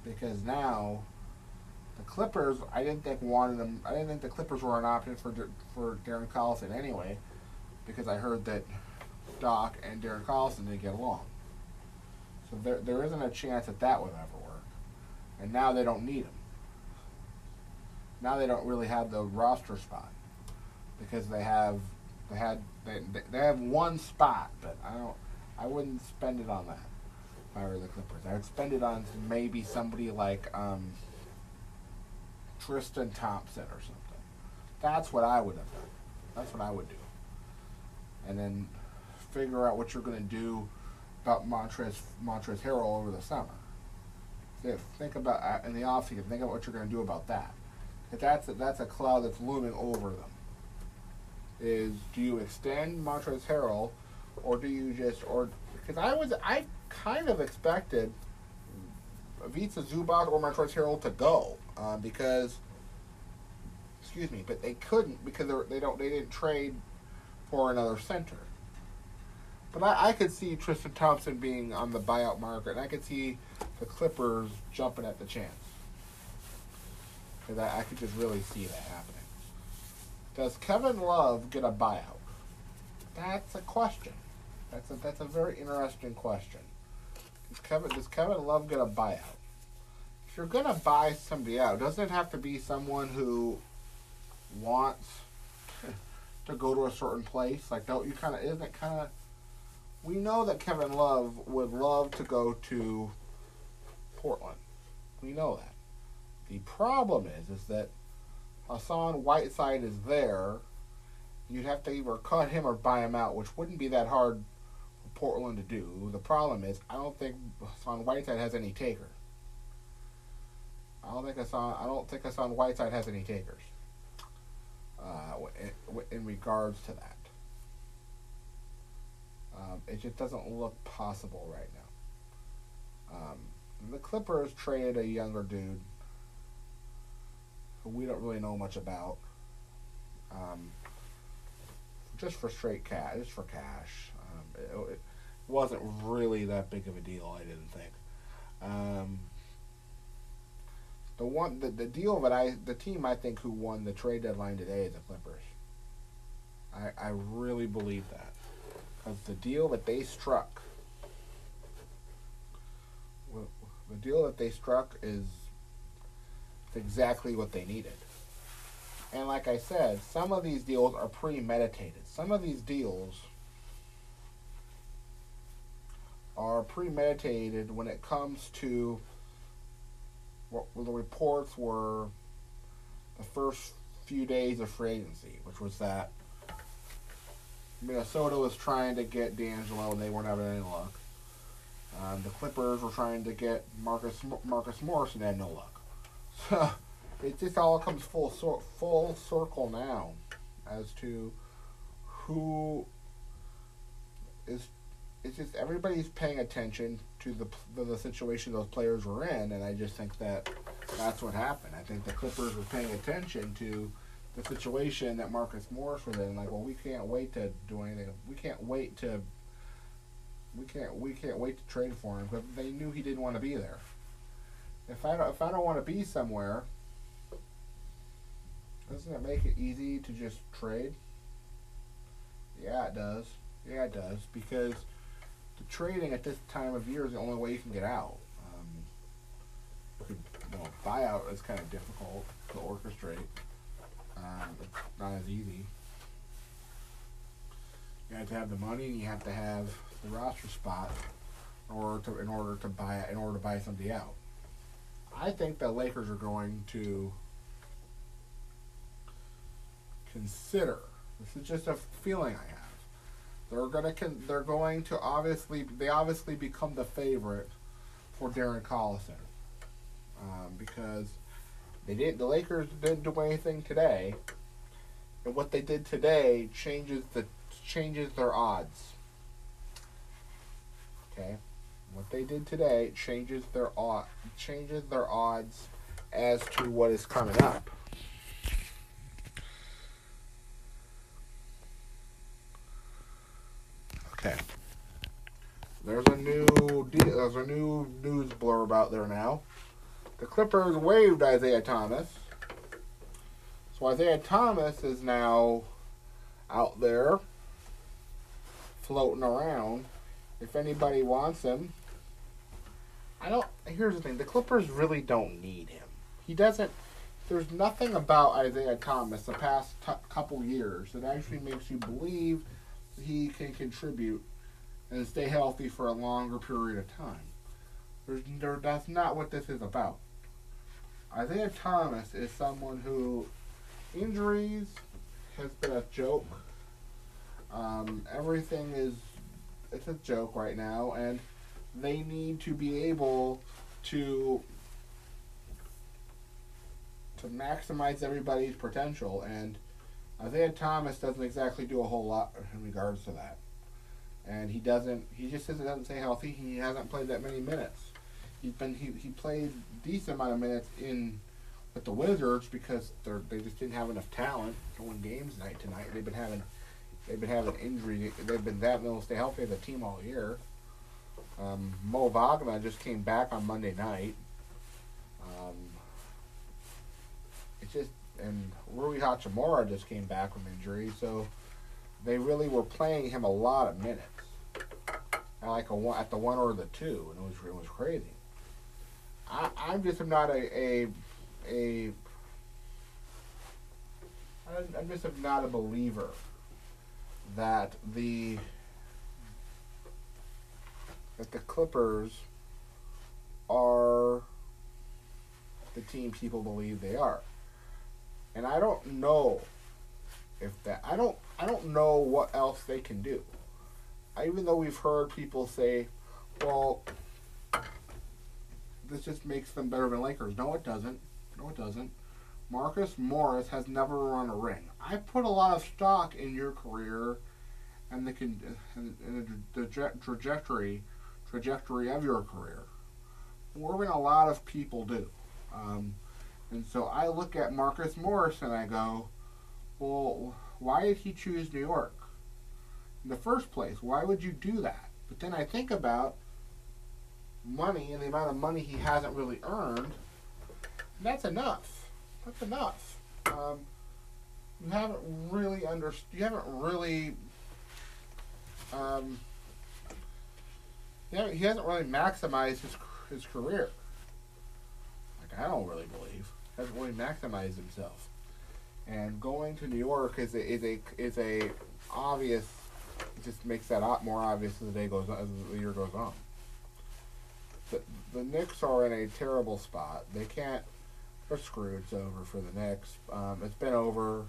Because now, the Clippers, I didn't think wanted them. I didn't think the Clippers were an option for for Darren Collison anyway, because I heard that Doc and Darren Collison didn't get along. So there there isn't a chance that that would ever. And now they don't need him. Now they don't really have the roster spot because they have they had they, they have one spot, but I don't I wouldn't spend it on that if I were the Clippers. I would spend it on maybe somebody like um, Tristan Thompson or something. That's what I would have done. That's what I would do. And then figure out what you're going to do about Montrezl Montrezl Harrell over the summer. Think about uh, in the offseason. Think about what you're going to do about that. If that's a, that's a cloud that's looming over them is do you extend Montrezl Harrell, or do you just or because I was I kind of expected Ivica Zubac or Montrezl Harrell to go um, because excuse me, but they couldn't because they don't they didn't trade for another center. But I, I could see Tristan Thompson being on the buyout market, and I could see the Clippers jumping at the chance. Because I, I could just really see that happening. Does Kevin Love get a buyout? That's a question. That's a that's a very interesting question. Does Kevin does Kevin Love get a buyout? If you're gonna buy somebody out, doesn't it have to be someone who wants to go to a certain place? Like, don't you kind of isn't it kind of? We know that Kevin Love would love to go to Portland. We know that. The problem is, is that Hassan Whiteside is there, you'd have to either cut him or buy him out, which wouldn't be that hard for Portland to do. The problem is, I don't think Hassan Whiteside has any takers. I don't think Hassan. I don't think Hassan Whiteside has any takers. Uh, in, in, regards to that, um, it just doesn't look possible right now. Um, the Clippers traded a younger dude who we don't really know much about. Um, just for straight cash, just for cash. Um, it, it, wasn't really that big of a deal, I didn't think. Um, the one, the, the deal that I, the team I think who won the trade deadline today is the Clippers. I, I really believe that because the deal that they struck, the deal that they struck is exactly what they needed. And like I said, some of these deals are premeditated. Some of these deals are premeditated when it comes to what the reports were the first few days of free agency, which was that Minnesota was trying to get D'Angelo and they weren't having any luck. Um, the Clippers were trying to get Marcus Marcus Morris and they had no luck. <laughs> So it just all comes full full circle now as to who is it's just everybody's paying attention to the, the situation those players were in, and I just think that that's what happened. I think the Clippers were paying attention to the situation that Marcus Morris was in. Like, well, we can't wait to do anything. We can't wait to. We can't. We can't wait to trade for him. But they knew he didn't want to be there. If I don't, if I don't want to be somewhere, doesn't it make it easy to just trade? Yeah, it does. Yeah, it does because the trading at this time of year is the only way you can get out. Um, you know, buyout is kind of difficult to orchestrate. Um, not as easy. You have to have the money, and you have to have the roster spot order to in order to buy in order to buy somebody out. I think the Lakers are going to consider. This is just a feeling I have. They're gonna con- they're going to obviously they obviously become the favorite for Darren Collison um, because they didn't the Lakers didn't do anything today, and what they did today changes the changes their odds. Okay, what they did today changes their odd changes their odds as to what is coming up. Okay. There's a new there's a new news blurb out there now. The Clippers waived Isaiah Thomas. So Isaiah Thomas is now out there floating around. If anybody wants him, I don't. Here's the thing: the Clippers really don't need him. He doesn't. There's nothing about Isaiah Thomas the past t- couple years that actually makes you believe he can contribute and stay healthy for a longer period of time. There's, there, that's not what this is about. Isaiah Thomas is someone who injuries has been a joke. Um, everything is it's a joke right now, and they need to be able to to maximize everybody's potential and Isaiah Thomas doesn't exactly do a whole lot in regards to that. And he doesn't he just doesn't stay healthy. He hasn't played that many minutes. He's been he, he played decent amount of minutes in with the Wizards because they're they just didn't have enough talent to win games night to night. They've been having they've been having injury they've been that to stay healthy as a team all year. Um, Mo Wagner just came back on Monday night. Um, it's just and Rui Hachimura just came back from injury, so they really were playing him a lot of minutes, like a one at the one or the two, and it was it was crazy. I I'm just not a a a I'm just not a believer that the that the Clippers are the team people believe they are. And I don't know if that I don't I don't know what else they can do. I, even though we've heard people say, well, this just makes them better than Lakers. No, it doesn't. No, it doesn't. Marcus Morris has never run a ring. I put a lot of stock in your career and the and, and the traje- trajectory trajectory of your career more than a lot of people do. Um, and so I look at Marcus Morris and I go, well, why did he choose New York in the first place? Why would you do that? But then I think about money and the amount of money he hasn't really earned. that's enough. That's enough. Um, you haven't really under you haven't really um, yeah, he hasn't really maximized his his career. Like I don't really believe he hasn't really maximized himself. And going to New York is a is a is a obvious. It just makes that more obvious as the day goes on, as the year goes on. The the Knicks are in a terrible spot. They can't. They're screwed. It's over for the Knicks. Um, it's been over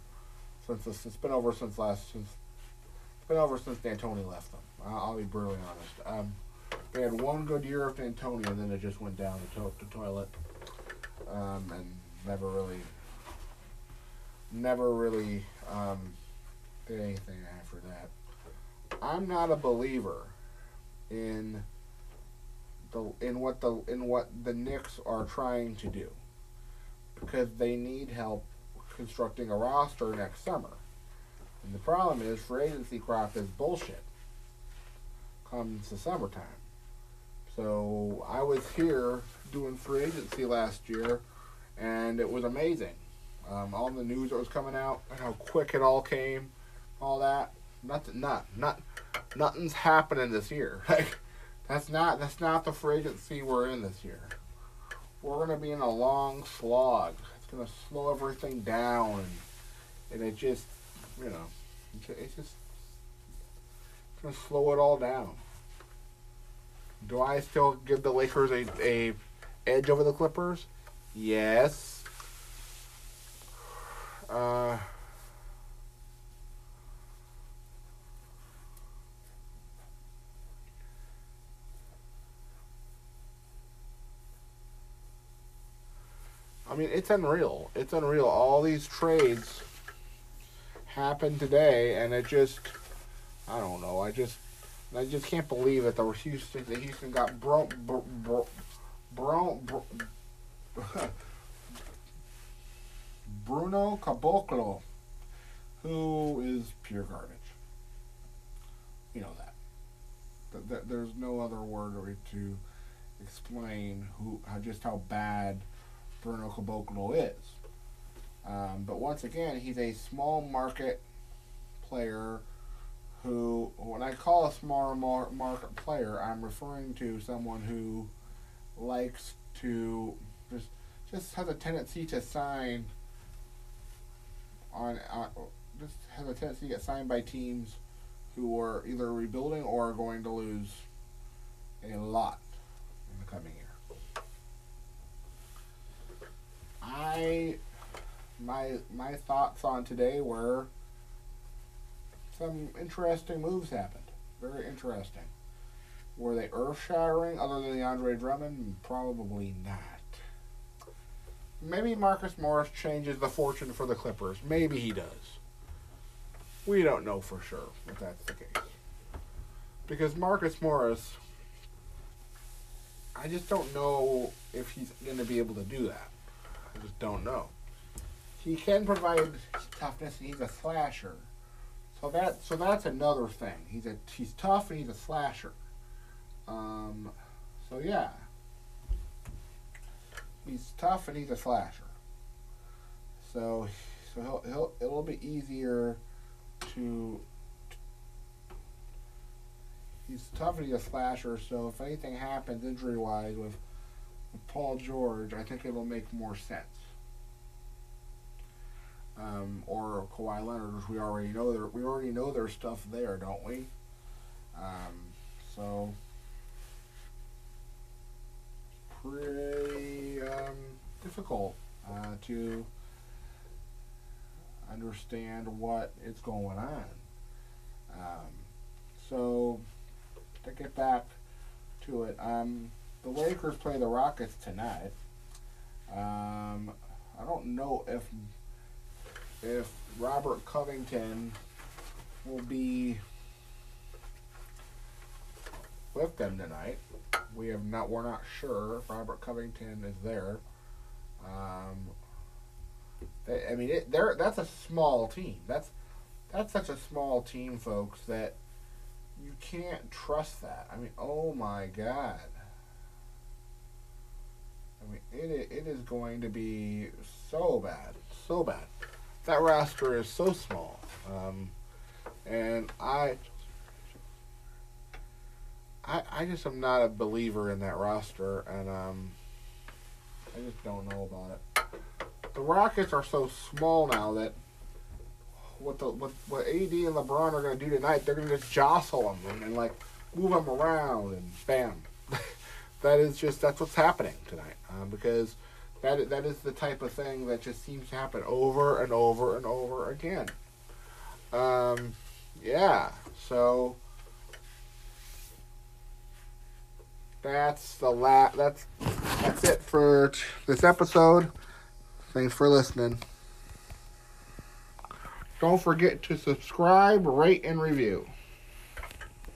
since this, it's been over since last since it's been over since D'Antoni left them. I'll, I'll be brutally honest. Um, they had one good year of D'Antoni, and then it just went down the, to- toilet. Um, and never really, never really um, did anything after that. I'm not a believer in the in what the in what the Knicks are trying to do because they need help constructing a roster next summer. And the problem is free agency crop is bullshit. Comes the summertime. So I was here doing free agency last year, and it was amazing. Um, all the news that was coming out, and how quick it all came, all that. Nothing, not, not, nothing's happening this year. <laughs> Like, that's not, that's not the free agency we're in this year. We're gonna be in a long slog. It's gonna slow everything down, and, and it just, you know, it's just it's gonna slow it all down. Do I still give the Lakers a, a edge over the Clippers? Yes. Uh, I mean, it's unreal. It's unreal. All these trades happened today, and it just, I don't know. I just, I just can't believe that the Houston, that Houston got bro, bro, bro, bro, bro <laughs> Bruno Caboclo, who is pure garbage. You know that. That, that there's no other word to explain who, just how bad Bruno Caboclo is. Um, but once again, he's a small market player who, when I call a small market player, I'm referring to someone who likes to just just has a tendency to sign on, on just has a tendency to get signed by teams who are either rebuilding or are going to lose a lot in the coming year. I my my thoughts on today were some interesting moves happened. Very interesting. Were they earth shattering other than the Andre Drummond? Probably not. Maybe Marcus Morris changes the fortune for the Clippers. Maybe he does. We don't know for sure if that's the case. Because Marcus Morris, I just don't know if he's going to be able to do that. Just don't know. He can provide toughness, and he's a slasher. So that so that's another thing. He's a he's tough and he's a slasher. Um, so yeah, he's tough and he's a slasher. So so he'll, he'll it'll be easier to. He's tough and he's a slasher. So if anything happens injury wise with Paul George, I think it'll make more sense. Um, or Kawhi Leonard, which we already know there, we already know there's stuff there, don't we? Um, so pretty um, difficult uh, to understand what is going on. Um, so to get back to it, um, the Lakers play the Rockets tonight. Um, I don't know if if Robert Covington will be with them tonight. We have not. We're not sure if Robert Covington is there. Um, they, I mean, it, they're that's a small team. That's that's such a small team, folks, that you can't trust that. I mean, oh my God. I mean, it it is going to be so bad, so bad. That roster is so small, um, and I, I, I just am not a believer in that roster, and um, I just don't know about it. The Rockets are so small now that what the what, what AD and LeBron are going to do tonight, they're going to just jostle them and, and like move them around and bam. <laughs> that is just that's what's happening tonight um, because that that is the type of thing that just seems to happen over and over and over again. Um, yeah, so that's the la- that's that's it for this episode. Thanks for listening. Don't forget to subscribe, rate, and review.